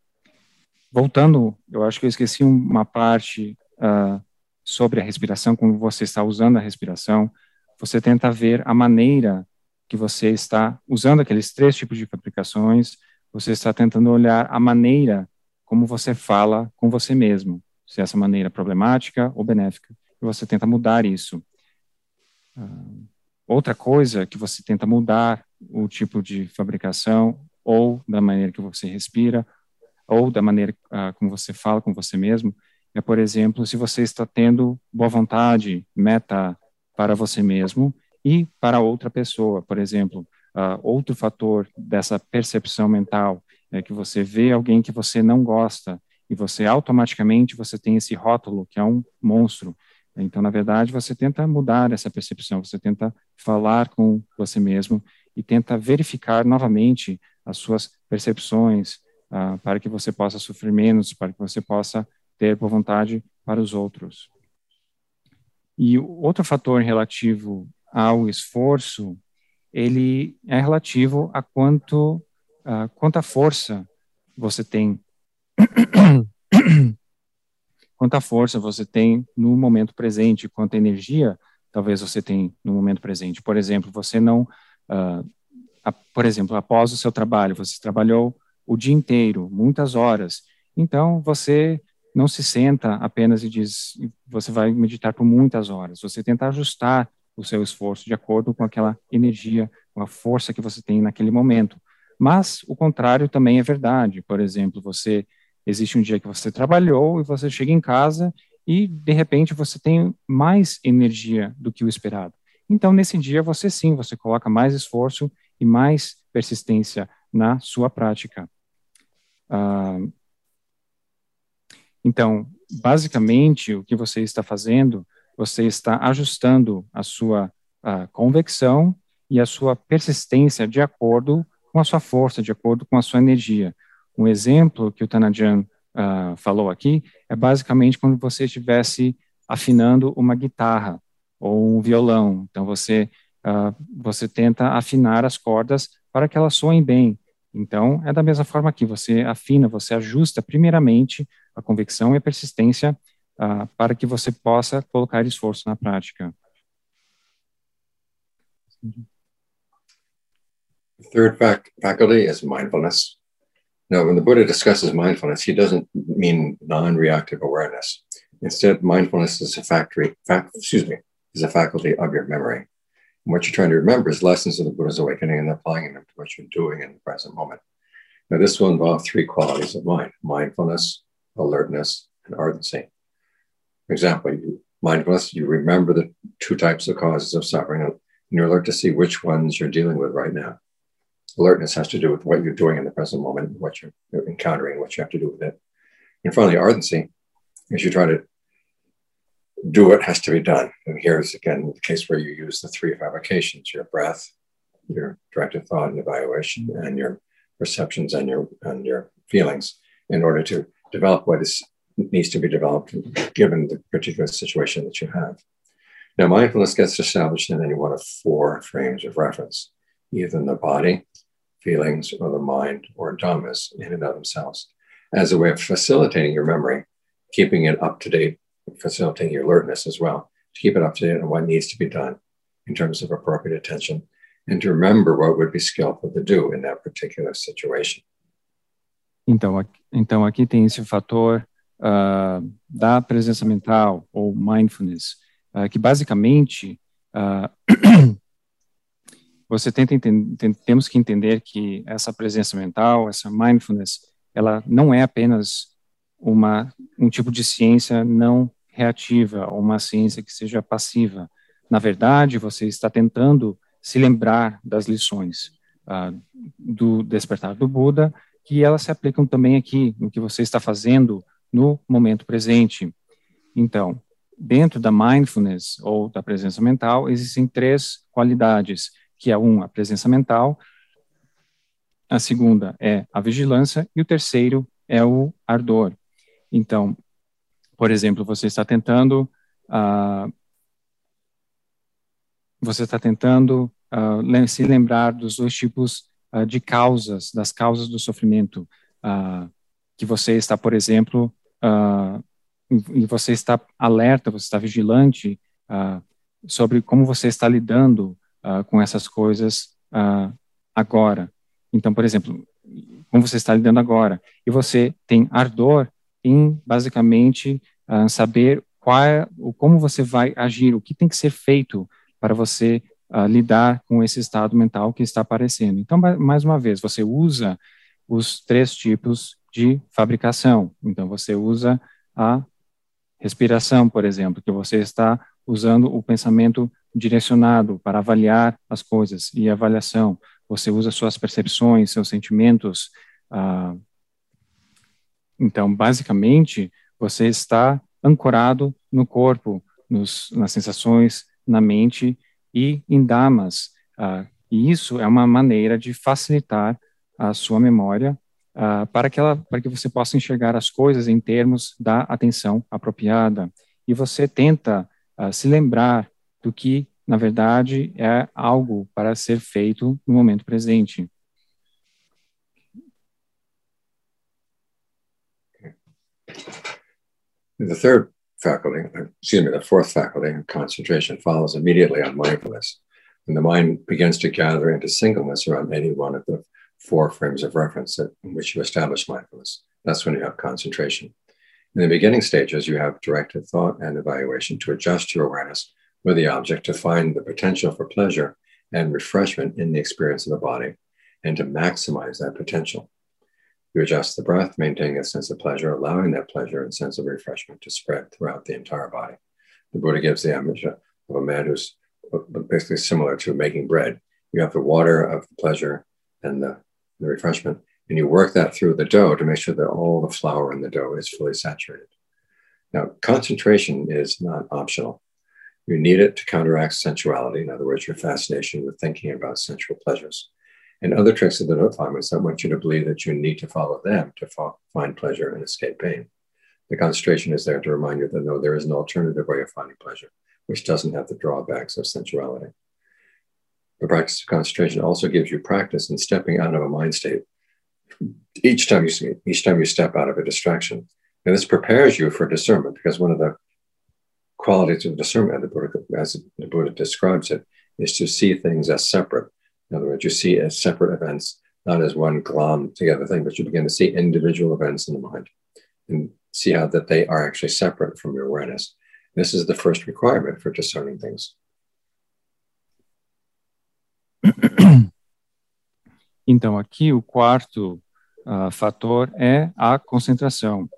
Voltando, eu acho que eu esqueci uma parte uh, sobre a respiração, quando você está usando a respiração, você tenta ver a maneira que você está usando aqueles três tipos de fabricações, você está tentando olhar a maneira como você fala com você mesmo, se essa maneira é problemática ou benéfica, e você tenta mudar isso. Uh, outra coisa que você tenta mudar o tipo de fabricação ou da maneira que você respira ou da maneira uh, como você fala com você mesmo é, por exemplo, se você está tendo boa vontade, meta para você mesmo e para outra pessoa, por exemplo, uh, outro fator dessa percepção mental é que você vê alguém que você não gosta e você automaticamente você tem esse rótulo que é um monstro. Então, na verdade, você tenta mudar essa percepção, você tenta falar com você mesmo e tenta verificar novamente as suas percepções uh, para que você possa sofrer menos, para que você possa ter boa vontade para os outros. E outro fator relativo ao esforço, ele é relativo a quanto uh, quanta força você tem, *coughs* quanta força você tem no momento presente, quanta energia talvez você tem no momento presente. Por exemplo, você não, uh, a, por exemplo, após o seu trabalho, você trabalhou o dia inteiro, muitas horas, então você não se senta apenas e diz, você vai meditar por muitas horas, você tenta ajustar o seu esforço de acordo com aquela energia, com a força que você tem naquele momento. Mas o contrário também é verdade. Por exemplo, você existe um dia que você trabalhou e você chega em casa e de repente você tem mais energia do que o esperado. Então nesse dia você sim, você coloca mais esforço e mais persistência na sua prática. Ah, então, basicamente, o que você está fazendo, você está ajustando a sua a convecção e a sua persistência de acordo com a sua força, de acordo com a sua energia. Um exemplo que o Tanajan uh, falou aqui é basicamente quando você estivesse afinando uma guitarra ou um violão. Então você uh, você tenta afinar as cordas para que elas soem bem. Então é da mesma forma que você afina, você ajusta primeiramente a convicção e a persistência uh, para que você possa colocar esforço na prática. Third fac- faculty is mindfulness. Now, when the Buddha discusses mindfulness, he doesn't mean non-reactive awareness. Instead, mindfulness is a factory, fac- excuse me, is a faculty of your memory. And what you're trying to remember is lessons of the Buddha's awakening and applying them to what you're doing in the present moment. Now, this will involve three qualities of mind mindfulness, alertness, and ardency. For example, you, mindfulness, you remember the two types of causes of suffering, and you're alert to see which ones you're dealing with right now. Alertness has to do with what you're doing in the present moment, what you're encountering, what you have to do with it. And finally, ardency, is you try to do what has to be done. And here's again the case where you use the three fabrications your breath, your directed thought and evaluation, and your perceptions and your and your feelings in order to develop what is needs to be developed given the particular situation that you have. Now, mindfulness gets established in any one of four frames of reference, either in the body, feelings, or the mind, or dhammas in and of themselves, as a way of facilitating your memory, keeping it up to date, facilitating your alertness as well, to keep it up to date on what needs to be done in terms of appropriate attention, and to remember what would be skillful to do in that particular situation. Então, então aqui tem esse fator uh, da presença mental ou mindfulness, uh, que basicamente uh, *clears throat* você tenta entender, temos que entender que essa presença mental, essa mindfulness, ela não é apenas uma um tipo de ciência não reativa uma ciência que seja passiva. Na verdade, você está tentando se lembrar das lições do despertar do Buda, que elas se aplicam também aqui no que você está fazendo no momento presente. Então, dentro da mindfulness ou da presença mental, existem três qualidades, que é um, a presença mental, a segunda é a vigilância e o terceiro é o ardor. Então, por exemplo, você está tentando uh, você está tentando uh, se lembrar dos dois tipos uh, de causas, das causas do sofrimento, que você está, por exemplo, e você está alerta, você está vigilante sobre como você está lidando uh, com essas coisas agora. Então, por exemplo, como você está lidando agora, e você tem ardor em basicamente saber qual é, como você vai agir, o que tem que ser feito para você lidar com esse estado mental que está aparecendo. Então, mais uma vez, você usa os três tipos de fabricação. Então, você usa a respiração, por exemplo, que você está usando o pensamento direcionado para avaliar as coisas e avaliação. Você usa suas percepções, seus sentimentos. Ah, então, basicamente, você está ancorado no corpo, nos, nas sensações, na mente e em damas. Ah, e isso é uma maneira de facilitar a sua memória uh, para, que ela, para que você possa enxergar as coisas em termos da atenção apropriada. E você tenta se lembrar do que, na verdade, é algo para ser feito no momento presente. The third faculty, excuse me, the fourth faculty, concentration, follows immediately on mindfulness. And the mind begins to gather into singleness around any one of the four frames of reference in which you establish mindfulness. That's when you have concentration. In the beginning stages, you have directed thought and evaluation to adjust your awareness with the object to find the potential for pleasure and refreshment in the experience of the body and to maximize that potential. You adjust the breath, maintaining a sense of pleasure, allowing that pleasure and sense of refreshment to spread throughout the entire body. The Buddha gives the image of a man who's basically similar to making bread. You have the water of the pleasure and the the refreshment, and you work that through the dough to make sure that all the flour in the dough is fully saturated. Now, concentration is not optional. You need it to counteract sensuality, in other words, your fascination with thinking about sensual pleasures. And other tricks of the note finders that want you to believe that you need to follow them to fo- find pleasure and escape pain. The concentration is there to remind you that no, there is an alternative way of finding pleasure, which doesn't have the drawbacks of sensuality. The practice of concentration also gives you practice in stepping out of a mind state. Each time you each time you step out of a distraction, and this prepares you for discernment because one of the qualities of discernment, the Buddha, as the Buddha describes it, is to see things as separate. In other words, you see as separate events, not as one glom together thing, but you begin to see individual events in the mind and see how that they are actually separate from your awareness. This is the first requirement for discerning things. *clears throat* Então, aqui o quarto uh, fator é a concentração,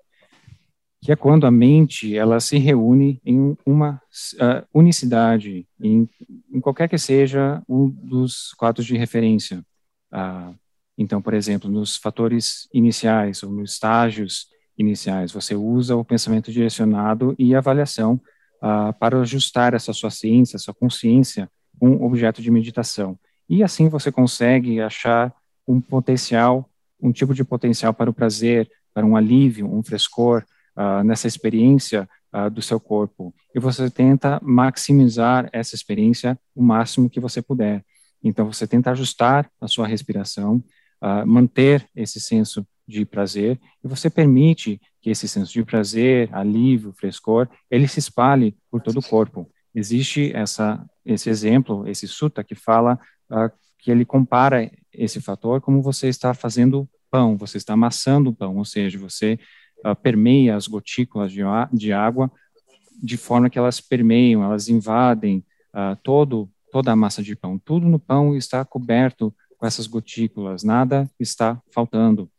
que é quando a mente ela se reúne em uma uh, unicidade, em, em, qualquer que seja um dos quadros de referência. Uh, então, por exemplo, nos fatores iniciais ou nos estágios iniciais, você usa o pensamento direcionado e avaliação para ajustar essa sua ciência, sua consciência um objeto de meditação. E assim você consegue achar um potencial um tipo de potencial para o prazer, para um alívio, um frescor uh, nessa experiência uh, do seu corpo. E você tenta maximizar essa experiência o máximo que você puder. Então, você tenta ajustar a sua respiração, uh, manter esse senso de prazer, e você permite que esse senso de prazer, alívio, frescor, ele se espalhe por todo o corpo. Existe essa, esse exemplo, esse sutta que fala que ele compara esse fator como você está fazendo pão, você está amassando o pão, ou seja, você uh, permeia as gotículas de, de, água de forma que elas permeiam, elas invadem uh, todo, toda a massa de pão. Tudo no pão está coberto com essas gotículas, nada está faltando.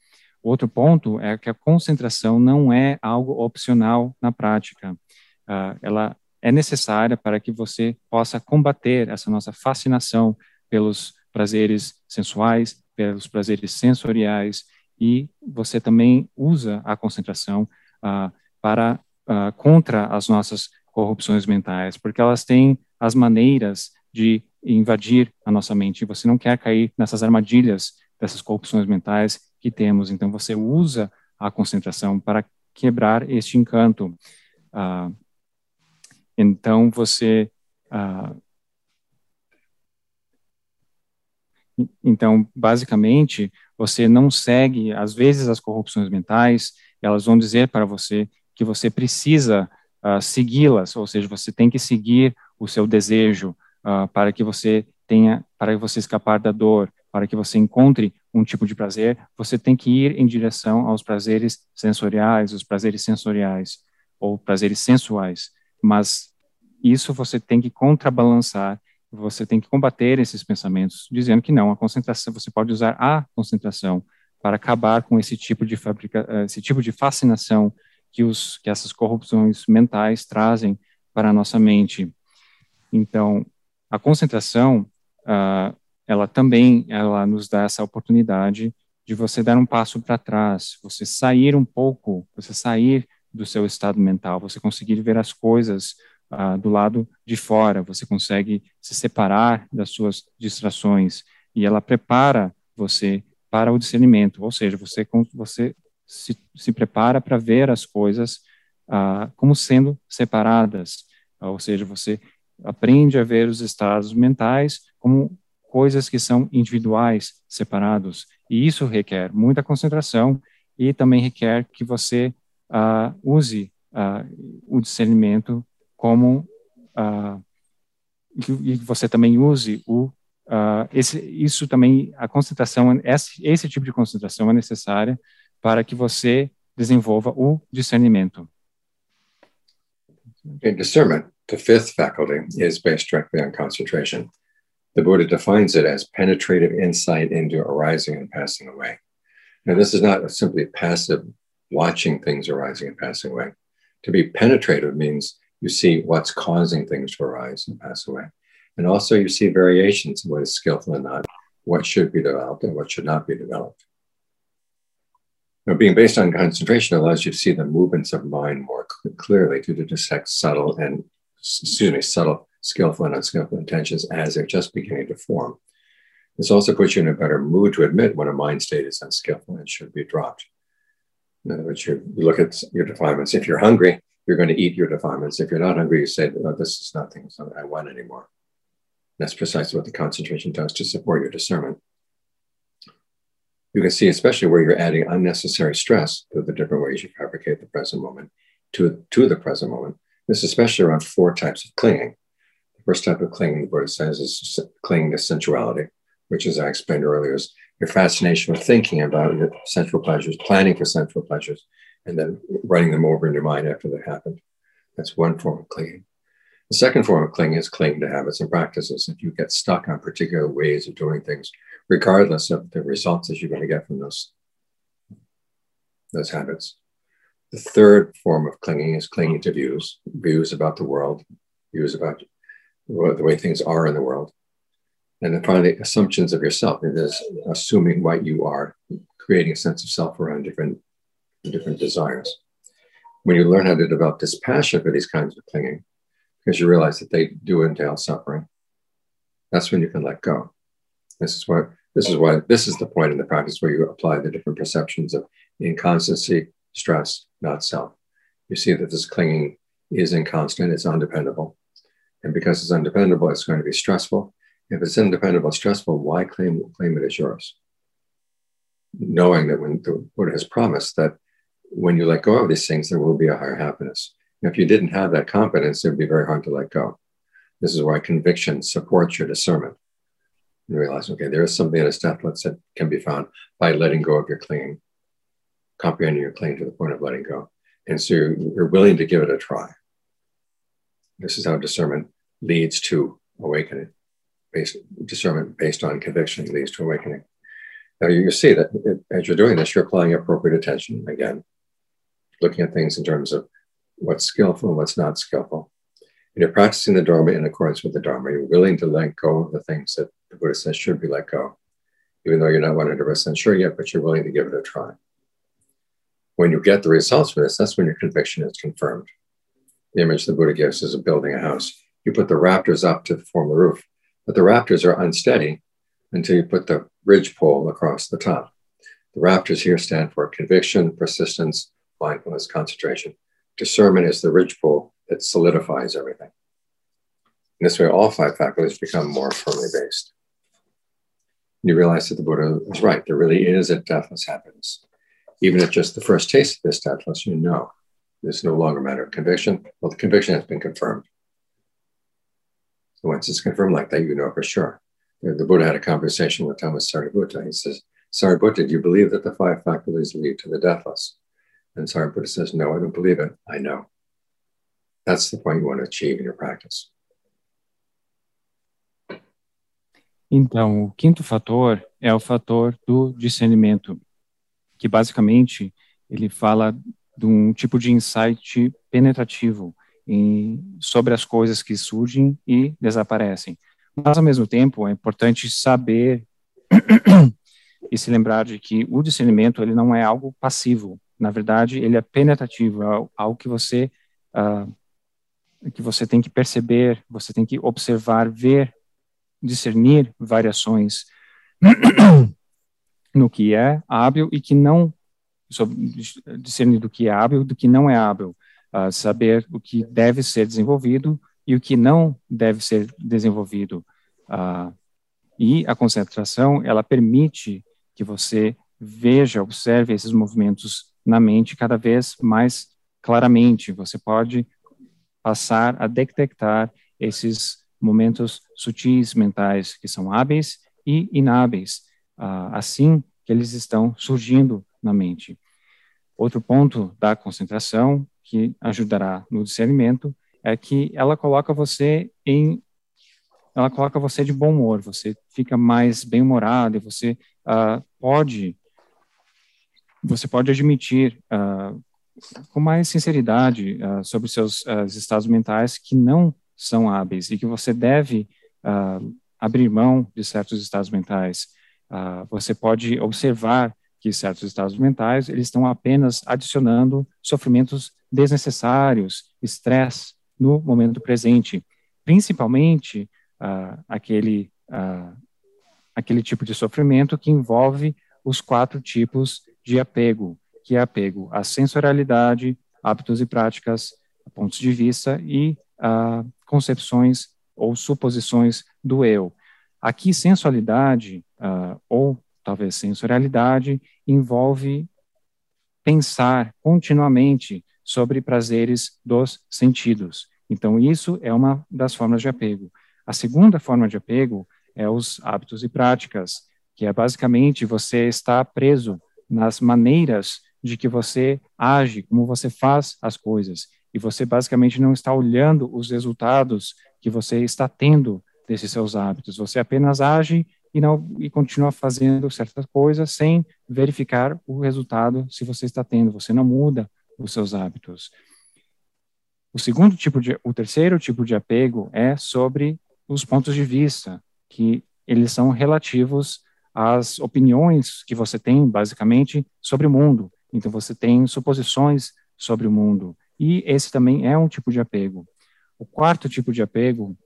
Outro ponto é que a concentração não é algo opcional na prática. Uh, ela é necessária para que você possa combater essa nossa fascinação pelos prazeres sensuais, pelos prazeres sensoriais, e você também usa a concentração uh, para uh, contra as nossas corrupções mentais, porque elas têm as maneiras de invadir a nossa mente. Você não quer cair nessas armadilhas dessas corrupções mentais que temos. Então você usa a concentração para quebrar este encanto. Uh, então você Então, basicamente, você não segue, às vezes, as corrupções mentais, elas vão dizer para você que você precisa uh, segui-las, ou seja, você tem que seguir o seu desejo uh, para que você tenha, para que você escapar da dor, para que você encontre um tipo de prazer, você tem que ir em direção aos prazeres sensoriais, os prazeres sensoriais ou prazeres sensuais. Mas isso você tem que contrabalançar você tem que combater esses pensamentos, dizendo que não, a concentração, você pode usar a concentração para acabar com esse tipo de fabrica, eh, esse tipo de fascinação que os que essas corrupções mentais trazem para a nossa mente. Então, a concentração, uh, ela também, ela nos dá essa oportunidade de você dar um passo para trás, você sair um pouco, você sair do seu estado mental, você conseguir ver as coisas ah, do lado de fora, você consegue se separar das suas distrações e ela prepara você para o discernimento, ou seja, você, você se, se prepara para ver as coisas ah, como sendo separadas, ou seja, você aprende a ver os estados mentais como coisas que são individuais, separados, e isso requer muita concentração e também requer que você uh, use uh, o discernimento como uh, e você também use o uh, esse, isso também a concentração esse, esse tipo de concentração é necessária para que você desenvolva o discernimento. In discernment, the fifth faculty is based directly on concentration. The Buddha defines it as penetrative insight into arising and passing away. Now, this is not simply passive watching things arising and passing away. To be penetrative means you see what's causing things to arise and pass away. And also, you see variations of what is skillful and not, what should be developed and what should not be developed. Now, being based on concentration allows you to see the movements of mind more clearly to detect subtle and, excuse me, subtle, skillful and unskillful intentions as they're just beginning to form. This also puts you in a better mood to admit when a mind state is unskillful and should be dropped. In other words, you look at your defilements. If you're hungry, you're going to eat your defilements. If you're not hungry, you say, oh, this is nothing, I want anymore. That's precisely what the concentration does to support your discernment. You can see, especially where you're adding unnecessary stress to the different ways you fabricate the present moment to, to the present moment. This is especially around four types of clinging. The first type of clinging, the Buddha says, is clinging to sensuality, which, as I explained earlier, is your fascination with thinking about your sensual pleasures, planning for sensual pleasures, and then writing them over in your mind after they happened. That's one form of clinging. The second form of clinging is clinging to habits and practices. If you get stuck on particular ways of doing things, regardless of the results that you're going to get from those those habits. The third form of clinging is clinging to views, views about the world, views about the way things are in the world. And then finally, assumptions of yourself. It is assuming what you are, creating a sense of self around different, different desires. When you learn how to develop dispassion for these kinds of clinging, because you realize that they do entail suffering, that's when you can let go. This is what this is why this is the point in the practice where you apply the different perceptions of inconstancy, stress, not self. You see that this clinging is inconstant, it's undependable. And because it's undependable, it's going to be stressful. If it's independable, stressful, why claim, claim it as yours? Knowing that when the Buddha has promised that when you let go of these things, there will be a higher happiness. If you didn't have that confidence, it would be very hard to let go. This is why conviction supports your discernment. You realize, okay, there is something in a deathless that can be found by letting go of your clinging, comprehending your clinging to the point of letting go. And so you're, you're willing to give it a try. This is how discernment leads to awakening. Based, discernment based on conviction leads to awakening. Now you see that as you're doing this, you're applying appropriate attention again, looking at things in terms of what's skillful and what's not skillful. And you're practicing the Dharma in accordance with the Dharma. You're willing to let go of the things that the Buddha says should be let go, even though you're not 100% sure yet, but you're willing to give it a try. When you get the results for this, that's when your conviction is confirmed. The image the Buddha gives is of building a house. You put the rafters up to form the roof, but the rafters are unsteady until you put the ridge pole across the top. The rafters here stand for conviction, persistence, mindfulness, concentration. Discernment is the ridge pole that solidifies everything. In this way, all five faculties become more firmly based. You realize that the Buddha is right. There really is a deathless happiness. Even at just the first taste of this deathless, you know it's no longer a matter of conviction. Well, the conviction has been confirmed. So once it's confirmed like that, you know for sure. The Buddha had a conversation with Thomas Sariputta. He says, Sariputta, do you believe that the five faculties lead to the deathless? And Sariputta says, No, I don't believe it. I know. That's the point you want to achieve in your practice. Então, o quinto fator é o fator do discernimento, que basicamente ele fala de um tipo de insight penetrativo em, sobre as coisas que surgem e desaparecem. Mas, ao mesmo tempo, é importante saber *clears throat* e se lembrar de que o discernimento ele não é algo passivo. Na verdade, ele é penetrativo, é algo que você uh, que você tem que perceber, você tem que observar, ver, discernir variações *coughs* no que é hábil e que não discernir do que é hábil do que não é hábil, uh, saber o que deve ser desenvolvido e o que não deve ser desenvolvido. Uh, e a concentração, ela permite que você veja, observe esses movimentos na mente cada vez mais claramente. Você pode passar a detectar esses momentos sutis mentais que são hábeis e inábeis, uh, assim que eles estão surgindo na mente. Outro ponto da concentração que ajudará no discernimento é que ela coloca você em ela coloca você de bom humor, você fica mais bem-humorado e você uh, pode você pode admitir uh, com mais sinceridade uh, sobre seus uh, estados mentais que não são hábeis e que você deve abrir mão de certos estados mentais. você pode observar que certos estados mentais eles estão apenas adicionando sofrimentos desnecessários, estresse no momento presente, principalmente aquele aquele tipo de sofrimento que envolve os quatro tipos de apego, que é apego à sensorialidade, hábitos e práticas, pontos de vista e uh, concepções ou suposições do eu. Aqui, sensualidade, uh, ou talvez sensorialidade, envolve pensar continuamente sobre prazeres dos sentidos. Então, isso é uma das formas de apego. A segunda forma de apego é os hábitos e práticas, que é basicamente você estar preso nas maneiras de que você age, como você faz as coisas, e você basicamente não está olhando os resultados que você está tendo desses seus hábitos. Você apenas age e não e continua fazendo certas coisas sem verificar o resultado se você está tendo. Você não muda os seus hábitos. O segundo tipo de, o terceiro tipo de apego é sobre os pontos de vista, que eles são relativos às opiniões que você tem, basicamente, sobre o mundo. Então, você tem suposições sobre o mundo. E esse também é um tipo de apego. O quarto tipo de apego,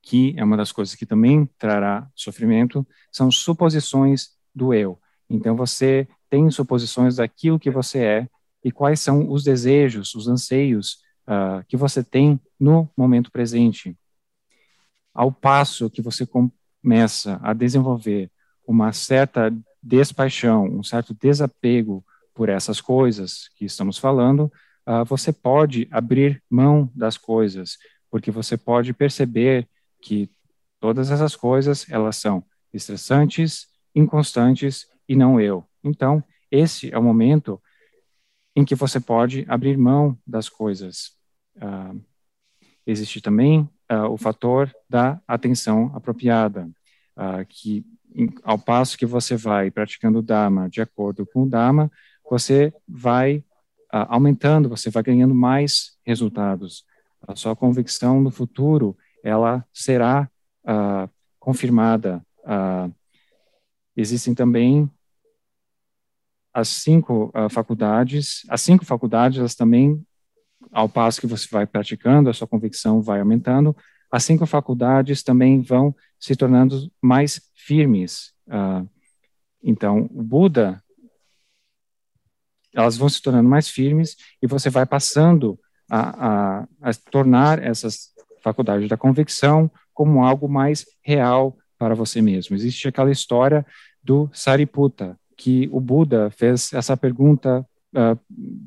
que é uma das coisas que também trará sofrimento, são suposições do eu. Então, você tem suposições daquilo que você é e quais são os desejos, os anseios uh, que você tem no momento presente. Ao passo que você começa a desenvolver uma certa despaixão, um certo desapego por essas coisas que estamos falando, uh, você pode abrir mão das coisas, porque você pode perceber que todas essas coisas elas são estressantes, inconstantes e não eu. Então, esse é o momento em que você pode abrir mão das coisas. Uh, existe também uh, o fator da atenção apropriada, que ao passo que você vai praticando o Dharma de acordo com o Dharma, você vai aumentando, você vai ganhando mais resultados. A sua convicção no futuro, ela será confirmada. existem também as cinco faculdades, as cinco faculdades, elas também, ao passo que você vai praticando, a sua convicção vai aumentando, as cinco faculdades também vão se tornando mais firmes. Uh, então, o Buda, elas vão se tornando mais firmes e você vai passando a, a, a tornar essas faculdades da convicção como algo mais real para você mesmo. Existe aquela história do Sariputta, que o Buda fez essa pergunta uh,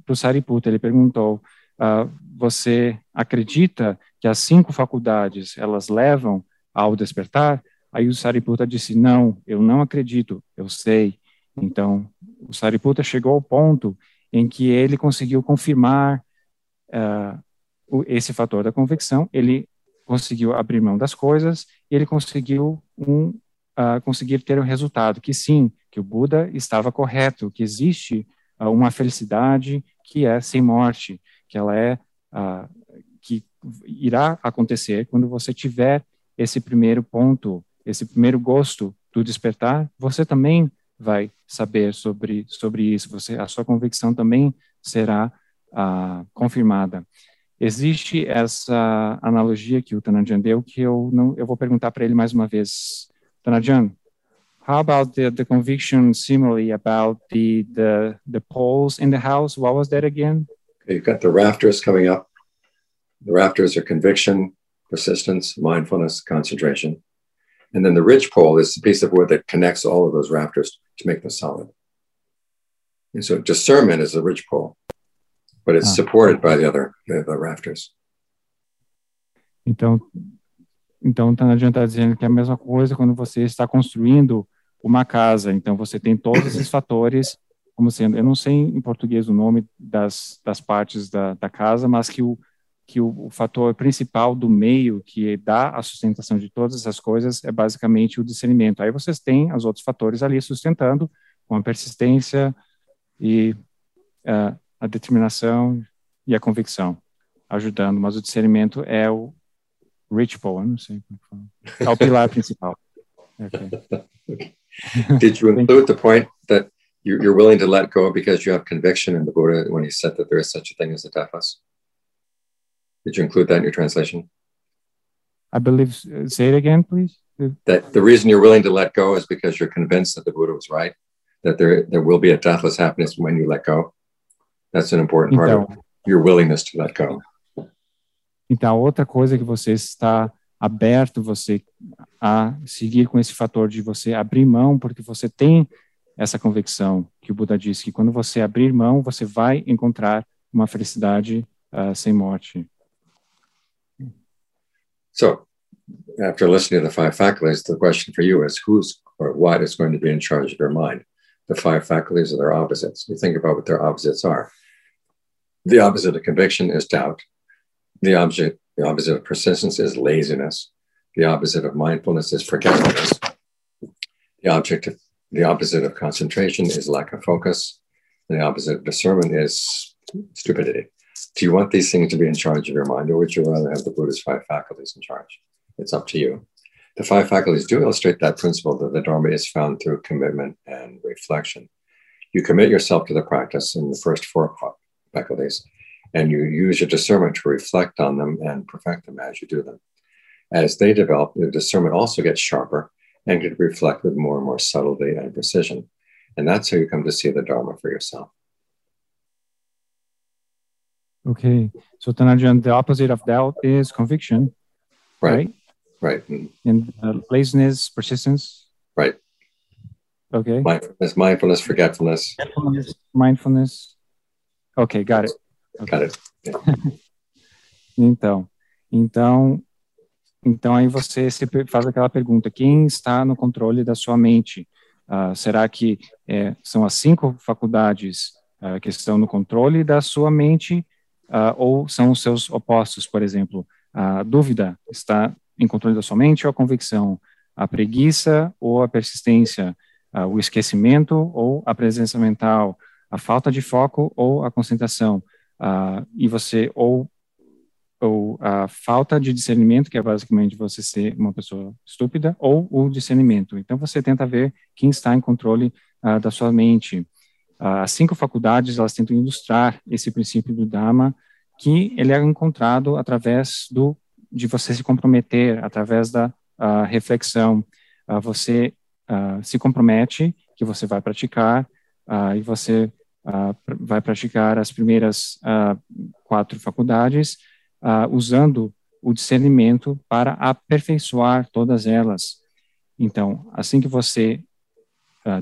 para o Sariputta. Ele perguntou: uh, você acredita que as cinco faculdades elas levam ao despertar? Aí o Sariputta disse: não, eu não acredito, eu sei. Então, o Sariputta chegou ao ponto em que ele conseguiu confirmar uh, esse fator da convicção, ele conseguiu abrir mão das coisas, ele conseguiu um, uh, conseguir ter um resultado que sim, que o Buda estava correto, que existe uh, uma felicidade que é sem morte, que ela é uh, que irá acontecer quando você tiver esse primeiro ponto, esse primeiro gosto do despertar, você também vai saber sobre sobre isso, você a sua convicção também será uh, confirmada. Existe essa analogia que o Tanajan deu que eu não eu vou perguntar para ele mais uma vez, Tanajan, How about the, the conviction similarly about the, the, the poles in the house? What was that again? You've got the rafters coming up. The rafters are conviction, persistence, mindfulness, concentration. And then the ridge pole is the piece of wood that connects all of those rafters to make them solid. And so discernment is the ridge pole, but it's ah. supported by the other the, the rafters. Então, então tá adianta dizendo que é a mesma coisa quando você está construindo uma casa. Então, você tem todos esses fatores, como sendo, eu não sei em português o nome das, das partes da, da casa, mas que o, que o, o, fator principal do meio que dá a sustentação de todas essas coisas é basicamente o discernimento. Aí vocês têm os outros fatores ali sustentando, com a persistência e uh, a determinação e a convicção, ajudando, mas o discernimento é o rich eu não sei como fala. É o pilar principal. *laughs* Okay. Did you include the point that you're, willing to let go because you have conviction in the Buddha when he said that there is such a thing as a deathless? Did you include that in your translation? I believe, uh, say it again, please. That the reason you're willing to let go is because you're convinced that the Buddha was right, that there, there will be a deathless happiness when you let go. That's an important part então, of your willingness to let go. Então, outra coisa que você está aberto você a seguir com esse fator de você abrir mão, porque você tem essa convicção que o Buda disse que quando você abrir mão, você vai encontrar uma felicidade uh, sem morte. So, after listening to the five faculties, the question for you is who's or what is going to be in charge of your mind? The five faculties are their opposites. You think about what their opposites are. The opposite of conviction is doubt. The opposite The opposite of persistence is laziness. The opposite of mindfulness is forgetfulness. The object of the opposite of concentration is lack of focus. The opposite of discernment is stupidity. Do you want these things to be in charge of your mind, or would you rather have the Buddha's five faculties in charge? It's up to you. The five faculties do illustrate that principle that the Dharma is found through commitment and reflection. You commit yourself to the practice in the first four faculties, and you use your discernment to reflect on them and perfect them as you do them. As they develop, the discernment also gets sharper and can reflect with more and more subtlety and precision. And that's how you come to see the Dharma for yourself. Okay. So Tanajan, the opposite of doubt is conviction. Right. Right. right. And uh, laziness, persistence. Right. Okay. Mindfulness, mindfulness, forgetfulness. Mindfulness, mindfulness. Okay, got it. Okay. Got it. Yeah. *laughs* então, então, então aí você se faz aquela pergunta: quem está no controle da sua mente? Uh, será que é, são as cinco faculdades uh, que estão no controle da sua mente uh, ou são os seus opostos, por exemplo, a dúvida está em controle da sua mente ou a convicção, a preguiça ou a persistência, o esquecimento ou a presença mental, a falta de foco ou a concentração, e você ou ou a falta de discernimento, que é basicamente você ser uma pessoa estúpida, ou o discernimento. Então você tenta ver quem está em controle uh, da sua mente. Ah, as cinco faculdades, elas tentam ilustrar esse princípio do Dharma, que ele é encontrado através do de você se comprometer, através da uh, reflexão. Uh, você uh, se compromete que você vai praticar e você vai praticar as primeiras quatro faculdades usando o discernimento para aperfeiçoar todas elas. Então, assim que você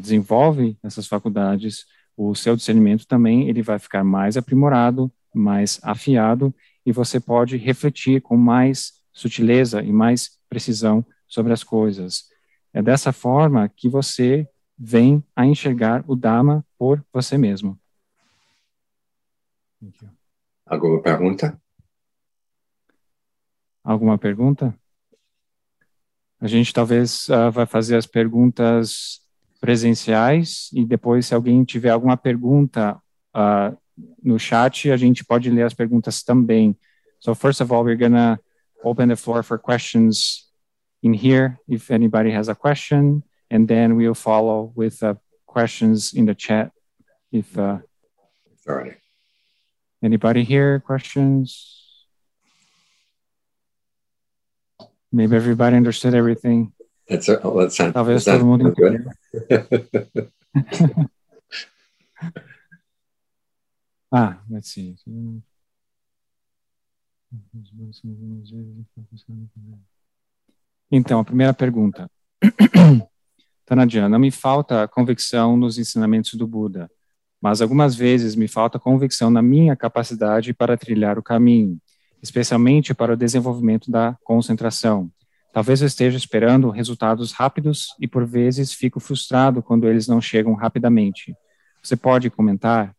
desenvolve essas faculdades, o seu discernimento também ele vai ficar mais aprimorado, mais afiado e você pode refletir com mais sutileza e mais precisão sobre as coisas. É dessa forma que você vem a enxergar o Dharma por você mesmo. Alguma pergunta? Alguma pergunta? A gente talvez uh, vai fazer as perguntas presenciais e depois, se alguém tiver alguma pergunta uh, no chat, a gente pode ler as perguntas também. So first of all, we're gonna open the floor for questions in here, if anybody has a question, and then we'll follow with uh, questions in the chat. If uh. Anybody here? Questions? Maybe everybody understood everything. That's a, oh, that sounds, Talvez that todo mundo good. *laughs* ah, let's see. Então, a primeira pergunta. *clears throat* Tanajan, não me falta convicção nos ensinamentos do Buda, mas algumas vezes me falta convicção na minha capacidade para trilhar o caminho, especialmente para o desenvolvimento da concentração. Talvez eu esteja esperando resultados rápidos e por vezes fico frustrado quando eles não chegam rapidamente. Você pode comentar?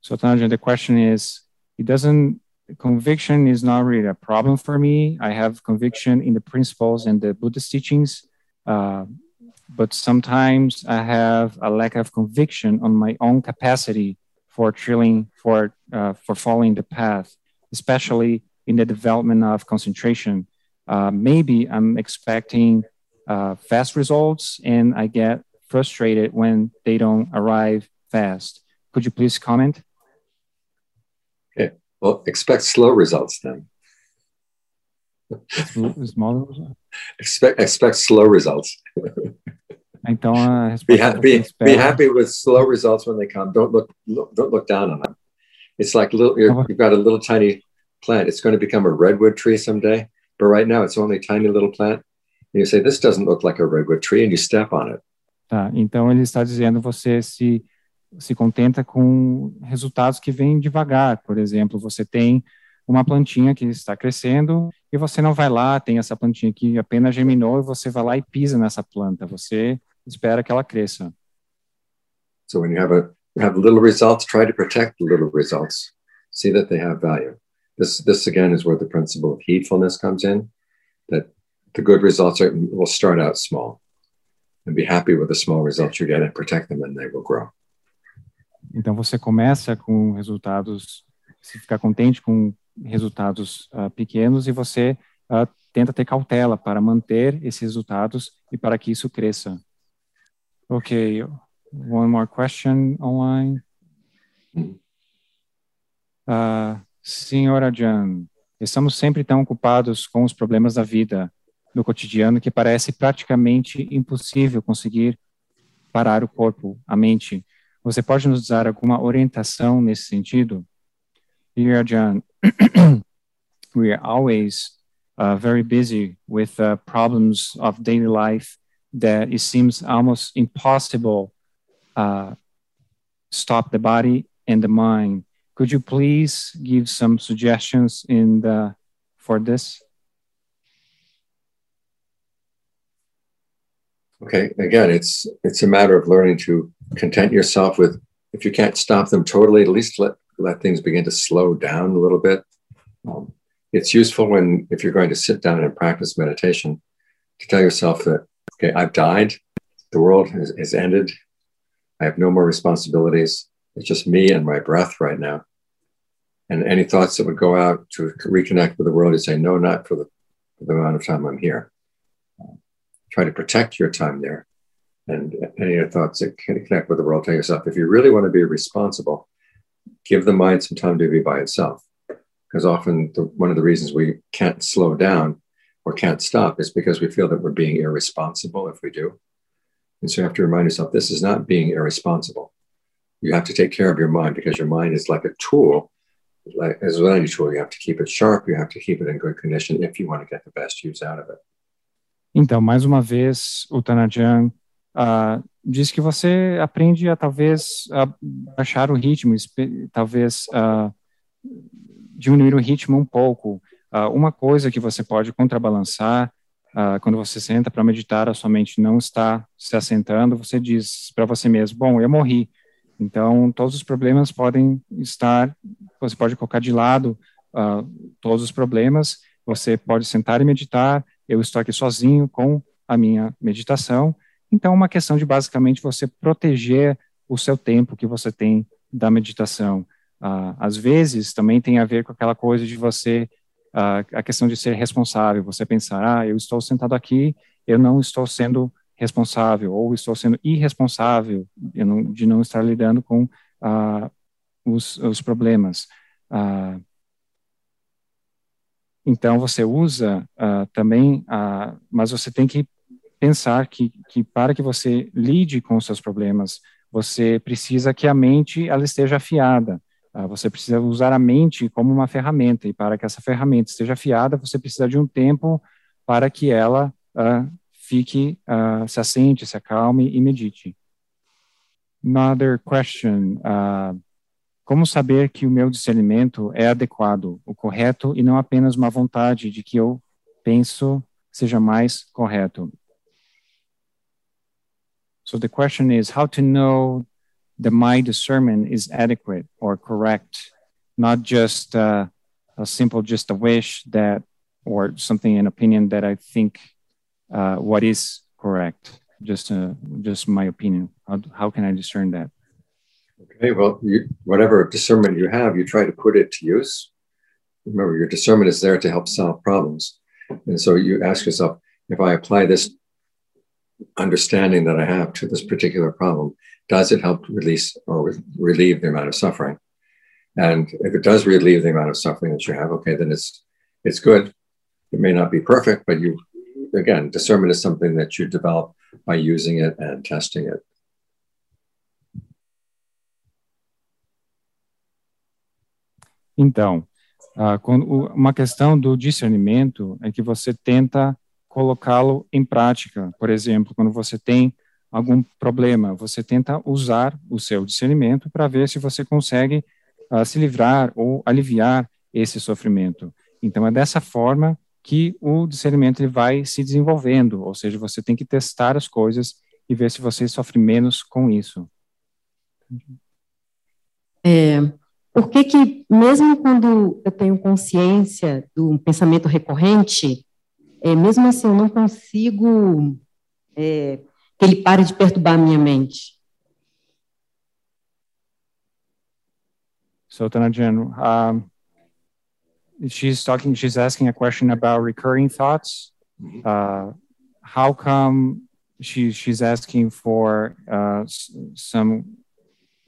So Tanajan, the question is, it doesn't conviction is not really a problem for me. I have conviction in the principles and the Buddhist teachings, uh, but sometimes I have a lack of conviction on my own capacity for trilling for uh, for following the path, especially in the development of concentration uh, maybe I'm expecting uh, fast results and I get frustrated when they don't arrive fast. Could you please comment? Okay. Well, expect slow results then. Small Expect expect slow results. Então, be, ha- be, be happy with slow results when they come. Don't look, look don't look down on them. It's like little you've got a little tiny plant. It's going to become a redwood tree someday. But right now it's only a tiny little plant. And you say, this doesn't look like a redwood tree, and you step on it. Tá, então ele está dizendo você se se contenta com resultados que vêm devagar. Por exemplo, você tem uma plantinha que está crescendo e você não vai lá, tem essa plantinha que apenas germinou e você vai lá e pisa nessa planta. Você espera que ela cresça. So when you have a you have little results, try to protect the little results. See that they have value. This, this again is where the principle of heedfulness comes in, that the good results are, will start out small. and be happy with the small results you get and protect them and they will grow. Então você começa com resultados, se ficar contente com resultados uh, pequenos e você uh, tenta ter cautela para manter esses resultados e para que isso cresça. Okay, one more question online. Uh, senhora Jan, estamos sempre tão ocupados com os problemas da vida no cotidiano que parece praticamente impossível conseguir parar o corpo, a mente. Você pode nos dar alguma orientação nesse sentido? Dear John, *clears throat* we are always uh, very busy with uh, problems of daily life that it seems almost impossible uh, stop the body and the mind. Could you please give some suggestions in the for this? Okay, again, it's it's a matter of learning to content yourself with if you can't stop them totally, at least let let things begin to slow down a little bit. Um, it's useful when if you're going to sit down and practice meditation to tell yourself that okay, I've died, the world has, has ended, I have no more responsibilities. It's just me and my breath right now. And any thoughts that would go out to reconnect with the world, you say, no, not for the, for the amount of time I'm here try to protect your time there. And any thoughts that can connect with the world, tell yourself if you really want to be responsible, give the mind some time to be by itself. Because often the, one of the reasons we can't slow down or can't stop is because we feel that we're being irresponsible if we do. And so you have to remind yourself this is not being irresponsible. You have to take care of your mind because your mind is like a tool. Like as any tool, you have to keep it sharp, you have to keep it in good condition if you want to get the best use out of it. Então, mais uma vez, o Tanajan uh, diz que você aprende a talvez a baixar o ritmo, talvez uh, diminuir o ritmo um pouco. Uh, uma coisa que você pode contrabalançar quando você senta para meditar, a sua mente não está se assentando, você diz para você mesmo: Bom, eu morri. Então, todos os problemas podem estar, você pode colocar de lado todos os problemas, você pode sentar e meditar eu estou aqui sozinho com a minha meditação. Então, uma questão de basicamente você proteger o seu tempo que você tem da meditação. Uh, às vezes, também tem a ver com aquela coisa de você, uh, a questão de ser responsável, você pensar, ah, eu estou sentado aqui, eu não estou sendo responsável, ou estou sendo irresponsável não, de não estar lidando com uh, os, os, problemas. Uh, então, você usa uh, também, mas você tem que pensar que, que para que você lide com os seus problemas, você precisa que a mente ela esteja afiada. Uh, você precisa usar a mente como uma ferramenta, e para que essa ferramenta esteja afiada, você precisa de um tempo para que ela fique, se assente, se acalme e medite. Another question. Uh, como saber que o meu discernimento é adequado, o correto, e não apenas uma vontade de que eu penso seja mais correto? So the question is how to know that my discernment is adequate or correct, not just uh, a simple just a wish that or something an opinion that I think uh, what is correct. Just uh, just my opinion. How, how can I discern that? Okay, well, you, whatever discernment you have, you try to put it to use. Remember, your discernment is there to help solve problems. And so you ask yourself, if I apply this understanding that I have to this particular problem, does it help release or relieve the amount of suffering? And if it does relieve the amount of suffering that you have, okay, then it's it's good. It may not be perfect, but you again, discernment is something that you develop by using it and testing it. Então, uh, quando, uma questão do discernimento é que você tenta colocá-lo em prática. Por exemplo, quando você tem algum problema, você tenta usar o seu discernimento para ver se você consegue uh, se livrar ou aliviar esse sofrimento. Então, é dessa forma que o discernimento ele vai se desenvolvendo, ou seja, você tem que testar as coisas e ver se você sofre menos com isso. É, por que que, mesmo quando eu tenho consciência do pensamento recorrente, é, mesmo assim eu não consigo é, que ele pare de perturbar a minha mente. So Tanajan, um, she's talking, she's asking a question about recurring thoughts. Uh, how come she she's asking for uh, some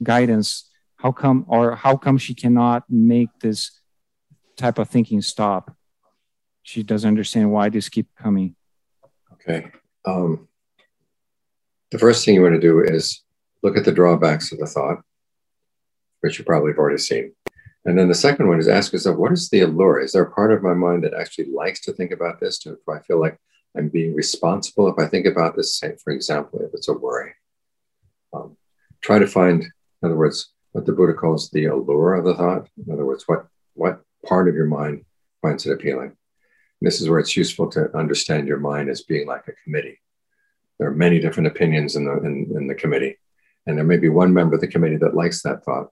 guidance? How come, or how come she cannot make this type of thinking stop? She doesn't understand why this keep coming. Okay. Um, the first thing you want to do is look at the drawbacks of the thought, which you probably have already seen. And then the second one is ask yourself, what is the allure? Is there a part of my mind that actually likes to think about this? Do I feel like I'm being responsible if I think about this? Say, for example, if it's a worry. Um, try to find, in other words, what the Buddha calls the allure of the thought. In other words, what, what part of your mind finds it appealing? This is where it's useful to understand your mind as being like a committee. There are many different opinions in the, in, in the committee. And there may be one member of the committee that likes that thought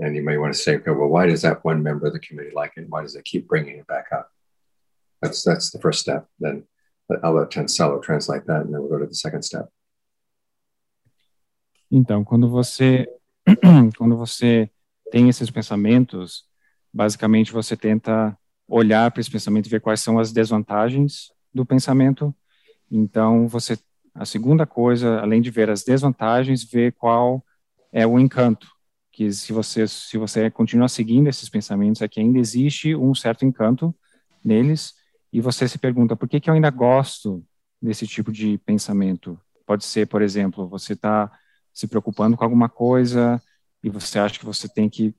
and you may want to say, okay, well, why does that one member of the committee like it? Why does it keep bringing it back up? That's that's the first step. Then I'll let Tanselo translate that, and then we'll go to the second step. Então, quando você *clears throat* quando você tem esses pensamentos, basicamente você tenta olhar para esse pensamento e ver quais são as desvantagens do pensamento. Então, você a segunda coisa, além de ver as desvantagens, ver qual é o encanto que se você se você continua seguindo esses pensamentos é que ainda existe um certo encanto neles e você se pergunta por que que eu ainda gosto desse tipo de pensamento pode ser por exemplo você está se preocupando com alguma coisa e você acha que você tem que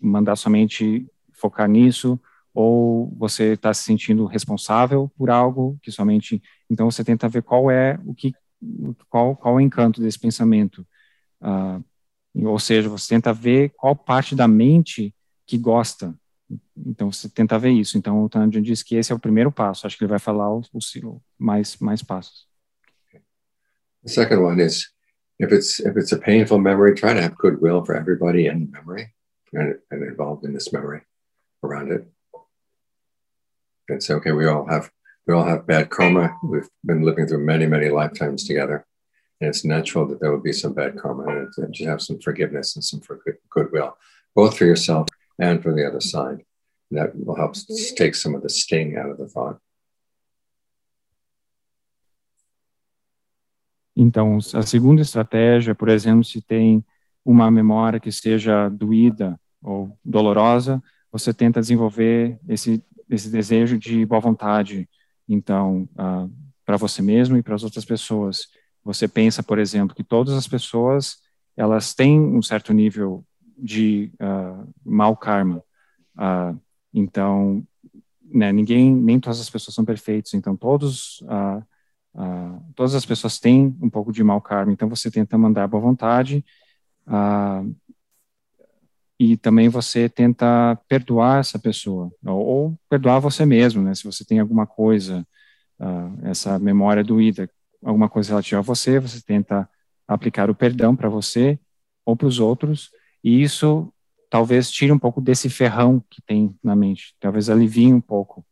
mandar somente focar nisso ou você está se sentindo responsável por algo que somente então você tenta ver qual é o que qual qual é o encanto desse pensamento uh, ou seja, você tenta ver qual parte da mente que gosta. Então, você tenta ver isso. Então, o Tanjan diz que esse é o primeiro passo. Acho que ele vai falar os, mais, mais passos. The second one is, if it's, if it's a painful memory, try to have goodwill for everybody in memory and, and involved in this memory around it. And say, okay, we all have, we all have bad karma. We've been living through many, many lifetimes together. And it's natural that there will be some bad karma and that you have some forgiveness and some for good, goodwill, both for yourself and for the other side. And that will help mm-hmm. take some of the sting out of the thought. Então, a segunda estratégia, por exemplo, se tem uma memória que seja doída ou dolorosa, você tenta desenvolver esse, esse desejo de boa vontade, então, uh, para você mesmo e para as outras pessoas. Você pensa, por exemplo, que todas as pessoas elas têm um certo nível de uh, mau karma. Uh, então, né, ninguém, nem todas as pessoas são perfeitas. Então, todos, uh, todas as pessoas têm um pouco de mau karma. Então, você tenta mandar boa vontade e também você tenta perdoar essa pessoa ou, ou, perdoar você mesmo, né? Se você tem alguma coisa, essa memória doída alguma coisa relativa a você, você tenta aplicar o perdão para você ou para os outros, e isso talvez tire um pouco desse ferrão que tem na mente, talvez alivie um pouco.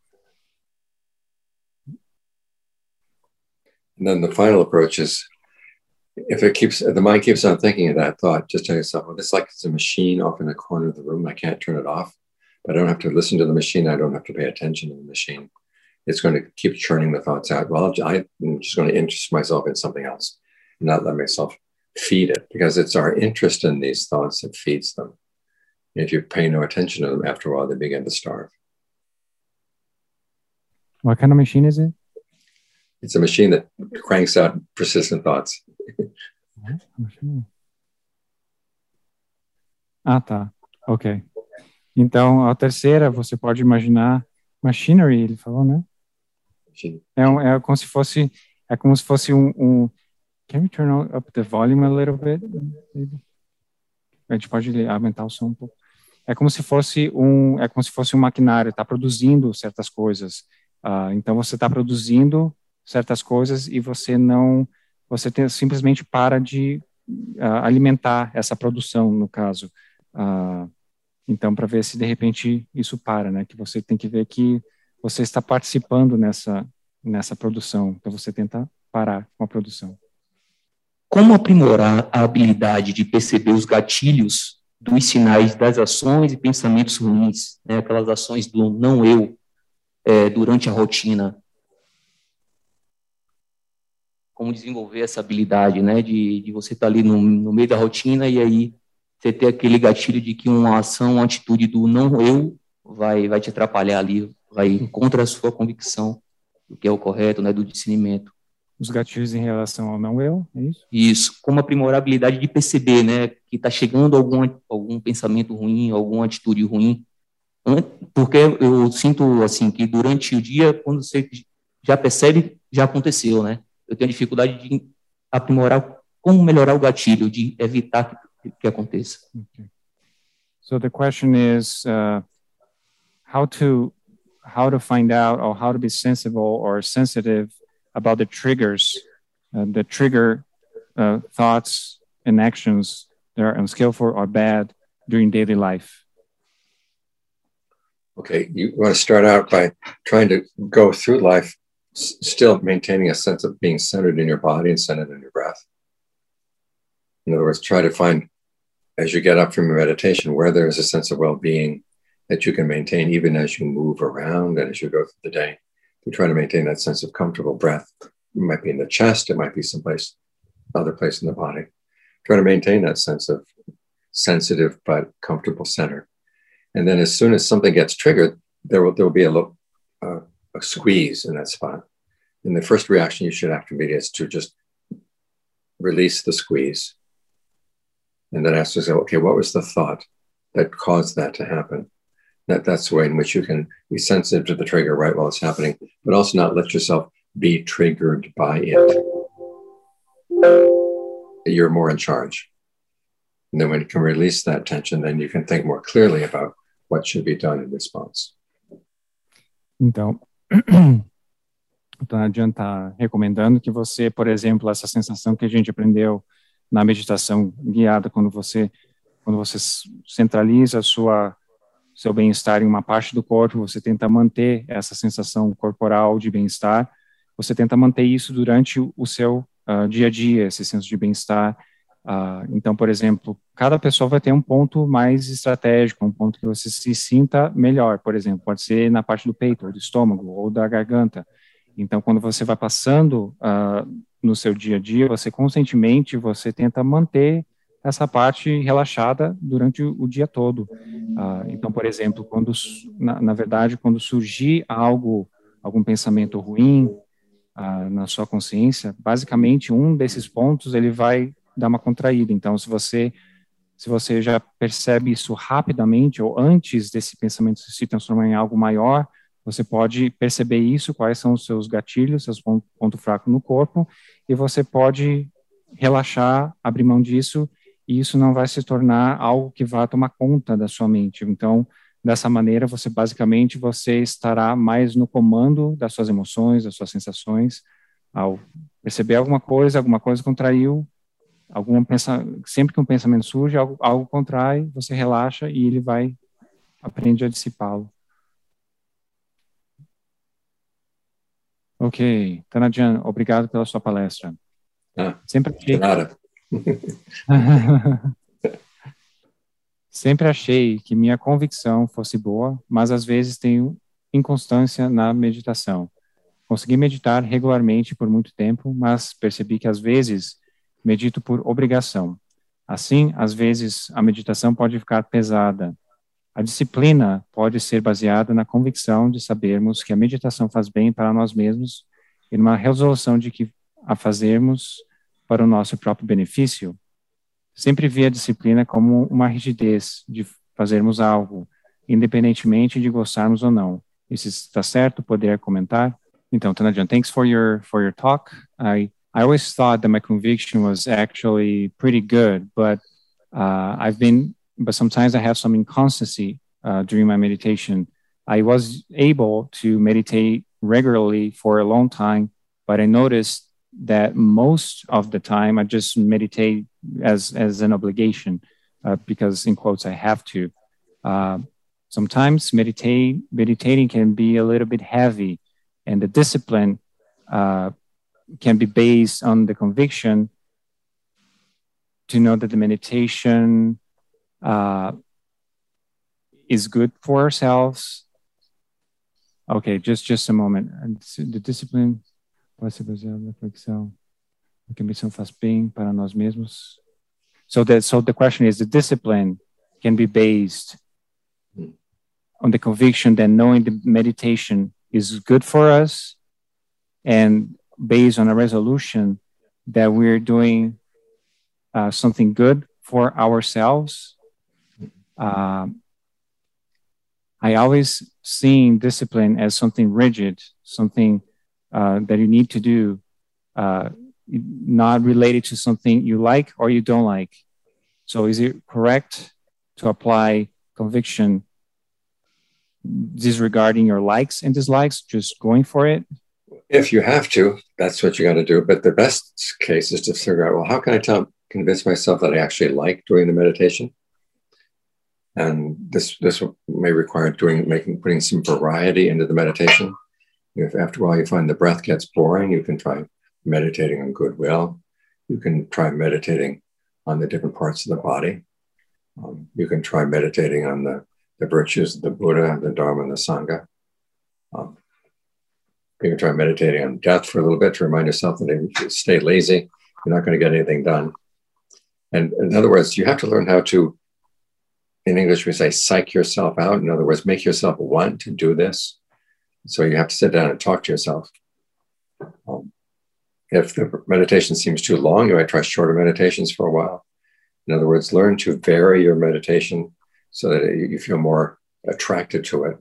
And then the final approach is if it keeps the mind keeps on thinking of that thought, just tell yourself, well, it's like it's a machine off in a corner of the room. I can't turn it off, but I don't have to listen to the machine. I don't have to pay attention to the machine. it's going to keep churning the thoughts out. Well, I'm just going to interest myself in something else, and not let myself feed it, because it's our interest in these thoughts that feeds them. if you pay no attention to them, after a while, they begin to starve. What kind of machine is it? It's a machine that cranks out persistent thoughts. Ah, tá. Ok. Então, a terceira, você pode imaginar machinery, ele falou, né? É, um, é como se fosse é como se fosse um, um Can we turn up the volume a little bit? A gente pode aumentar o som um pouco. É como se fosse um é como se fosse um maquinário, está produzindo certas coisas. Uh, então você está produzindo certas coisas e você não você tem, simplesmente para de uh, alimentar essa produção no caso. Uh, então para ver se de repente isso para, né? Que você tem que ver que você está participando nessa nessa produção. Então você tenta parar com a produção. Como aprimorar a habilidade de perceber os gatilhos dos sinais das ações e pensamentos ruins, né, aquelas ações do não eu é, durante a rotina? Como desenvolver essa habilidade, né, de, de você estar tá ali no, no meio da rotina e aí você ter aquele gatilho de que uma ação, uma atitude do não eu vai, vai te atrapalhar ali, vai contra a sua convicção do que é o correto, né, do discernimento. Os gatilhos em relação ao não eu, é isso? Isso, como aprimorar a habilidade de perceber, né, que está chegando algum, algum pensamento ruim, alguma atitude ruim, porque eu sinto, assim, que durante o dia, quando você já percebe, já aconteceu, né? Eu tenho dificuldade de aprimorar como melhorar o gatilho, de evitar que, que aconteça. Okay. So the question is uh, how to how to find out or how to be sensible or sensitive about the triggers, uh, the trigger uh, thoughts and actions that are unskillful or bad during daily life. Okay, you want to start out by trying to go through life still maintaining a sense of being centered in your body and centered in your breath. In other words, try to find as you get up from your meditation where there is a sense of well being that you can maintain even as you move around and as you go through the day. To try to maintain that sense of comfortable breath. It might be in the chest, it might be someplace, other place in the body. Try to maintain that sense of sensitive but comfortable center. And then as soon as something gets triggered, there will, there will be a, little, a squeeze in that spot. And the first reaction you should be is to just release the squeeze. And then ask yourself, okay, what was the thought that caused that to happen? That, that's the way in which you can be sensitive to the trigger right while it's happening, but also not let yourself be triggered by it. You're more in charge. And then when you can release that tension, then you can think more clearly about what should be done in response. Então, *clears throat* então adianta recomendando que você, por exemplo, essa sensação que a gente aprendeu na meditação guiada, quando você quando você centraliza sua seu bem-estar em uma parte do corpo, você tenta manter essa sensação corporal de bem-estar, você tenta manter isso durante o seu uh, dia a dia, esse senso de bem-estar. Uh, então, por exemplo, cada pessoa vai ter um ponto mais estratégico, um ponto que você se sinta melhor, por exemplo, pode ser na parte do peito, ou do estômago, ou da garganta. Então, quando você vai passando uh, no seu dia a dia, você conscientemente, você tenta manter essa parte relaxada durante o, dia todo. Ah, então, por exemplo, quando na, na, verdade quando surgir algo, algum pensamento ruim na sua consciência, basicamente um desses pontos ele vai dar uma contraída. Então, se você se você já percebe isso rapidamente ou antes desse pensamento se transformar em algo maior, você pode perceber isso, quais são os seus gatilhos, seus pontos ponto fraco no corpo, e você pode relaxar, abrir mão disso e isso não vai se tornar algo que vá tomar conta da sua mente. Então, dessa maneira, você basicamente você estará mais no comando das suas emoções, das suas sensações, ao perceber alguma coisa, alguma coisa contraiu, algum pensa, sempre que um pensamento surge, algo, algo contrai, você relaxa e ele vai aprende a dissipá-lo. Ok, Tanajan, obrigado pela sua palestra. Ah, Sempre achei... Nada. *laughs* Sempre achei que minha convicção fosse boa, mas às vezes tenho inconstância na meditação. Consegui meditar regularmente por muito tempo, mas percebi que às vezes medito por obrigação. Assim, às vezes a meditação pode ficar pesada. A disciplina pode ser baseada na convicção de sabermos que a meditação faz bem para nós mesmos e numa resolução de que a fazermos para o nosso próprio benefício, sempre vi a disciplina como uma rigidez de fazermos algo, independentemente de gostarmos ou não. E se está certo, poder comentar? Então, Tanajan, thanks for your for your talk. I I always thought that my conviction was actually pretty good, but uh, I've been, but sometimes I have some inconsistency uh, during my meditation. I was able to meditate regularly for a long time, but I noticed that most of the time I just meditate as as an obligation uh, because in quotes I have to. Uh, sometimes meditate meditating can be a little bit heavy, and the discipline uh, can be based on the conviction to know that the meditation uh, is good for ourselves. Okay, just just a moment. And The discipline pode ser baseada na reflexão. A convicção faz bem para nós mesmos. So that so the question is the discipline can be based on the conviction that knowing the meditation is good for us and based on a resolution that we're doing uh, something good for ourselves. Uh, I always seen discipline as something rigid, something uh, that you need to do, uh, not related to something you like or you don't like. So, is it correct to apply conviction disregarding your likes and dislikes, just going for it? If you have to, that's what you got to do. But the best case is to figure out well, how can I tell, convince myself that I actually like doing the meditation? And this this may require doing making putting some variety into the meditation. If after a while you find the breath gets boring, you can try meditating on goodwill. You can try meditating on the different parts of the body. Um, you can try meditating on the, the virtues of the Buddha, the Dharma, and the Sangha. Um, you can try meditating on death for a little bit to remind yourself that if you stay lazy, you're not going to get anything done. And in other words, you have to learn how to, in English, we say psych yourself out. In other words, make yourself want to do this. So you have to sit down and talk to yourself. Um, if the meditation seems too long, you might try shorter meditations for a while. In other words, learn to vary your meditation so that you feel more attracted to it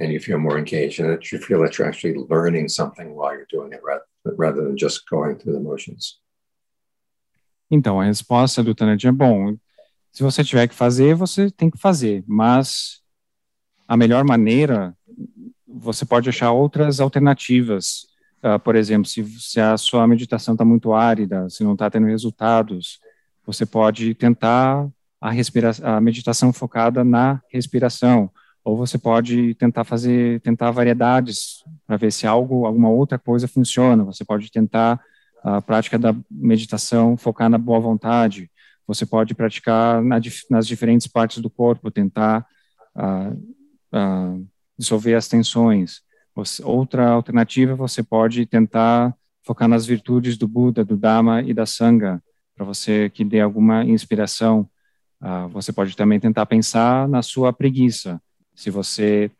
and you feel more engaged and that you feel that you're actually learning something while you're doing it rather, rather than just going through the motions. Então, a resposta do Tanajan é bom. Se você tiver que fazer, você tem que fazer, mas a melhor maneira, você pode achar outras alternativas. Uh, por exemplo, se, se a sua meditação está muito árida, se não está tendo resultados, você pode tentar a, a meditação focada na respiração, ou você pode tentar fazer, tentar variedades para ver se algo, alguma outra coisa funciona. Você pode tentar a prática da meditação focar na boa vontade. Você pode praticar na, nas diferentes partes do corpo, tentar uh, uh, dissolver as tensões. Você, outra alternativa, você pode tentar focar nas virtudes do Buda, do Dhamma e da Sangha, para você que dê alguma inspiração. Uh, você pode também tentar pensar na sua preguiça. Se você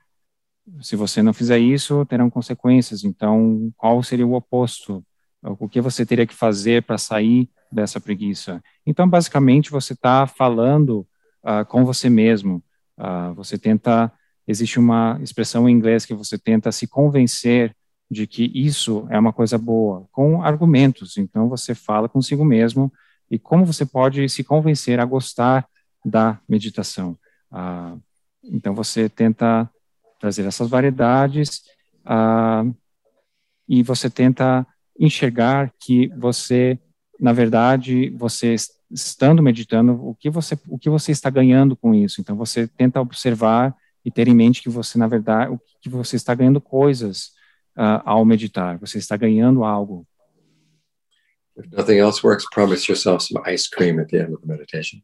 se você não fizer isso, terão consequências. Então, qual seria o oposto? O que você teria que fazer para sair dessa preguiça? Então, basicamente, você está falando uh, com você mesmo. Uh, você tenta. Existe uma expressão em inglês que você tenta se convencer de que isso é uma coisa boa, com argumentos. Então, você fala consigo mesmo e como você pode se convencer a gostar da meditação. Ah, então, você tenta trazer essas variedades ah, e você tenta enxergar que você, na verdade, você estando meditando, o que você, o que você está ganhando com isso. Então, você tenta observar e ter em mente que você, na verdade, o que você está ganhando coisas uh, ao meditar. Você está ganhando algo. If nothing else works, promise yourself some ice cream at the end of the meditation.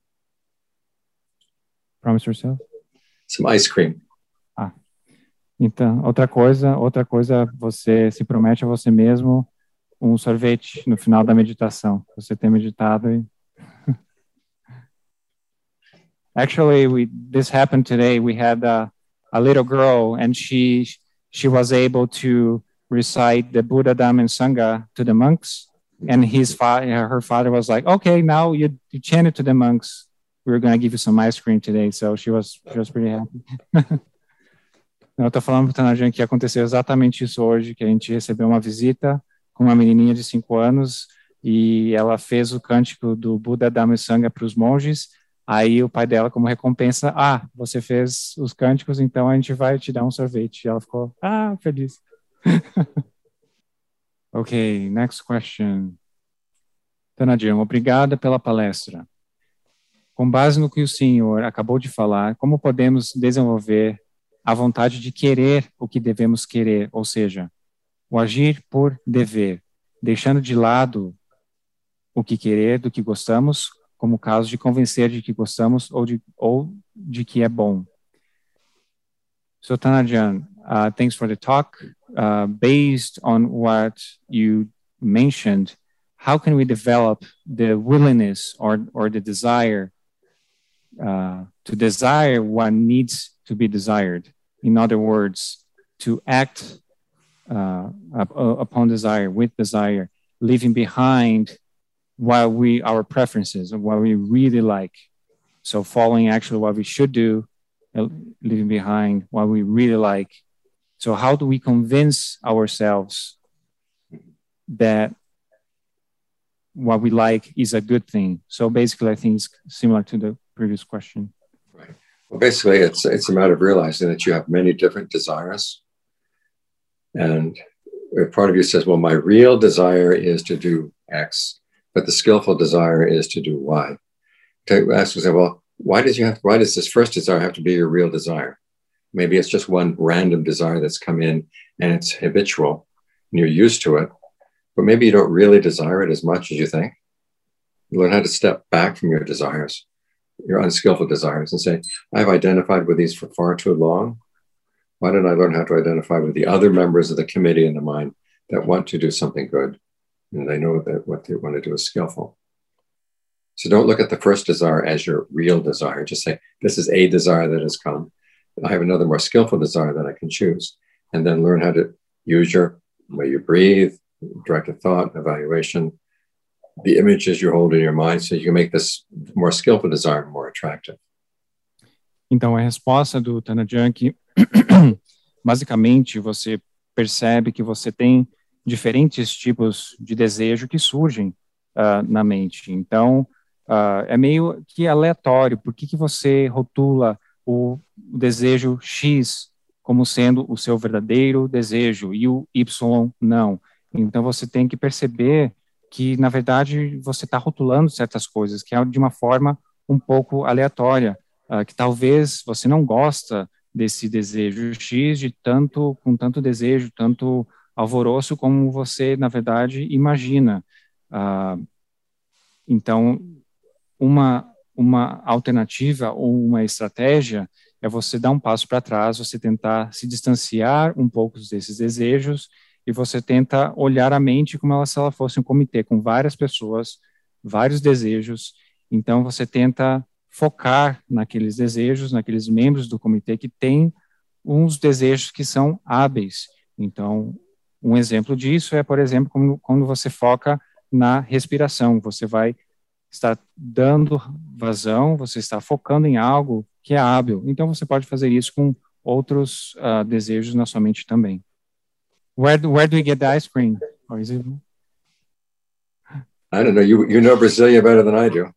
Promise yourself? Some ice cream. Ah. Então, outra coisa, outra coisa, você se promete a você mesmo um sorvete no final da meditação. Você tem meditado e *laughs* Actually, we this happened today. We had a, a little girl, and she she was able to recite the Buddha Dhamma and Sangha to the monks and his father, her father was like, "Okay, now you, you chant it to the monks. We're going to give you some ice cream today." So she was she was pretty happy. *laughs* Eu estou falando para o Tanajan que aconteceu exatamente isso hoje, que a gente recebeu uma visita com uma menininha de cinco anos e ela fez o cântico do Buda Dhamma Sangha para os monges. Aí o pai dela, como recompensa, ah, você fez os cânticos, então a gente vai te dar um sorvete. E ela ficou, ah, feliz. *laughs* Ok, next question. Tanadir, obrigada pela palestra. Com base no que o senhor acabou de falar, como podemos desenvolver a vontade de querer o que devemos querer, ou seja, o agir por dever, deixando de lado o que querer do que gostamos, como o caso de convencer de que gostamos ou de, ou de que é bom. So Tanajan, uh, thanks for the talk. Uh, based on what you mentioned, how can we develop the willingness or, or the desire uh, to desire what needs to be desired? In other words, to act uh, upon desire with desire, leaving behind what we our preferences and what we really like. So following actually what we should do, uh, leaving behind what we really like. So how do we convince ourselves that what we like is a good thing? So basically, I think it's similar to the previous question. Right. Well, basically, it's it's a matter of realizing that you have many different desires, and part of you says, "Well, my real desire is to do X," but the skillful desire is to do Y. To ask yourself, well, why does you have why does this first desire have to be your real desire? Maybe it's just one random desire that's come in and it's habitual and you're used to it, but maybe you don't really desire it as much as you think. You learn how to step back from your desires, your unskillful desires, and say, I've identified with these for far too long. Why don't I learn how to identify with the other members of the committee in the mind that want to do something good? and they know that what they want to do is skillful. So don't look at the first desire as your real desire. Just say, this is a desire that has come. I have another more skillful desire that I can choose. And then learn how to use your way you breathe, directed thought, evaluation, the images you hold in your mind so you can make this more skillful desire more attractive. Então, a resposta do Tanajan *clears throat* basicamente você percebe que você tem diferentes tipos de desejo que surgem uh, na mente. Então, uh, é meio que aleatório. Por que, que você rotula o desejo X como sendo o seu verdadeiro desejo e o Y não? Então, você tem que perceber que, na verdade, você está rotulando certas coisas, que é de uma forma um pouco aleatória, uh, que talvez você não gosta desse desejo X de tanto, com tanto desejo, tanto alvoroço como você, na verdade, imagina. Uh, então, uma, uma alternativa ou uma estratégia é você dar um passo para trás, você tentar se distanciar um pouco desses desejos e você tenta olhar a mente como se ela fosse um comitê com várias pessoas, vários desejos. Então, você tenta focar naqueles desejos, naqueles membros do comitê que têm uns desejos que são hábeis. Então, um exemplo disso é, por exemplo, quando você foca na respiração, você vai estar dando vazão, você está focando em algo que é hábil. Então, você pode fazer isso com outros uh, desejos na sua mente também. Where do, where do we get the ice cream? Or is it... I don't know. You, you know Brasilia better than I do.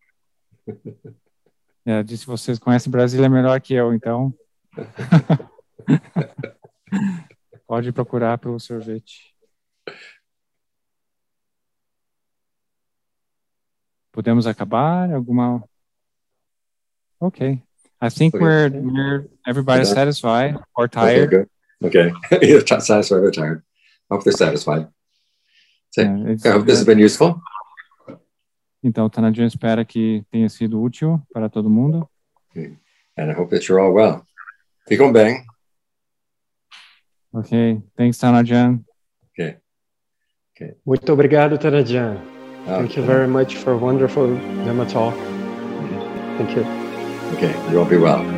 é, disse vocês conhecem Brasília melhor que eu, então. *laughs* Pode procurar pelo sorvete. Podemos acabar? Alguma? Okay. I think we're, we're everybody's satisfied or tired. Okay, okay. Either satisfied or tired. Hope they're satisfied. So, yeah, I hope this has been useful. Então, Tanadinho espera que tenha sido útil para todo mundo. Okay. And I hope that you're all well. Ficam bem. Ok, thanks, Tanajan. Okay. Okay. Muito obrigado, Tanajan. Okay. Thank you very much for wonderful demo talk. Thank you. Okay, you all be well. Okay.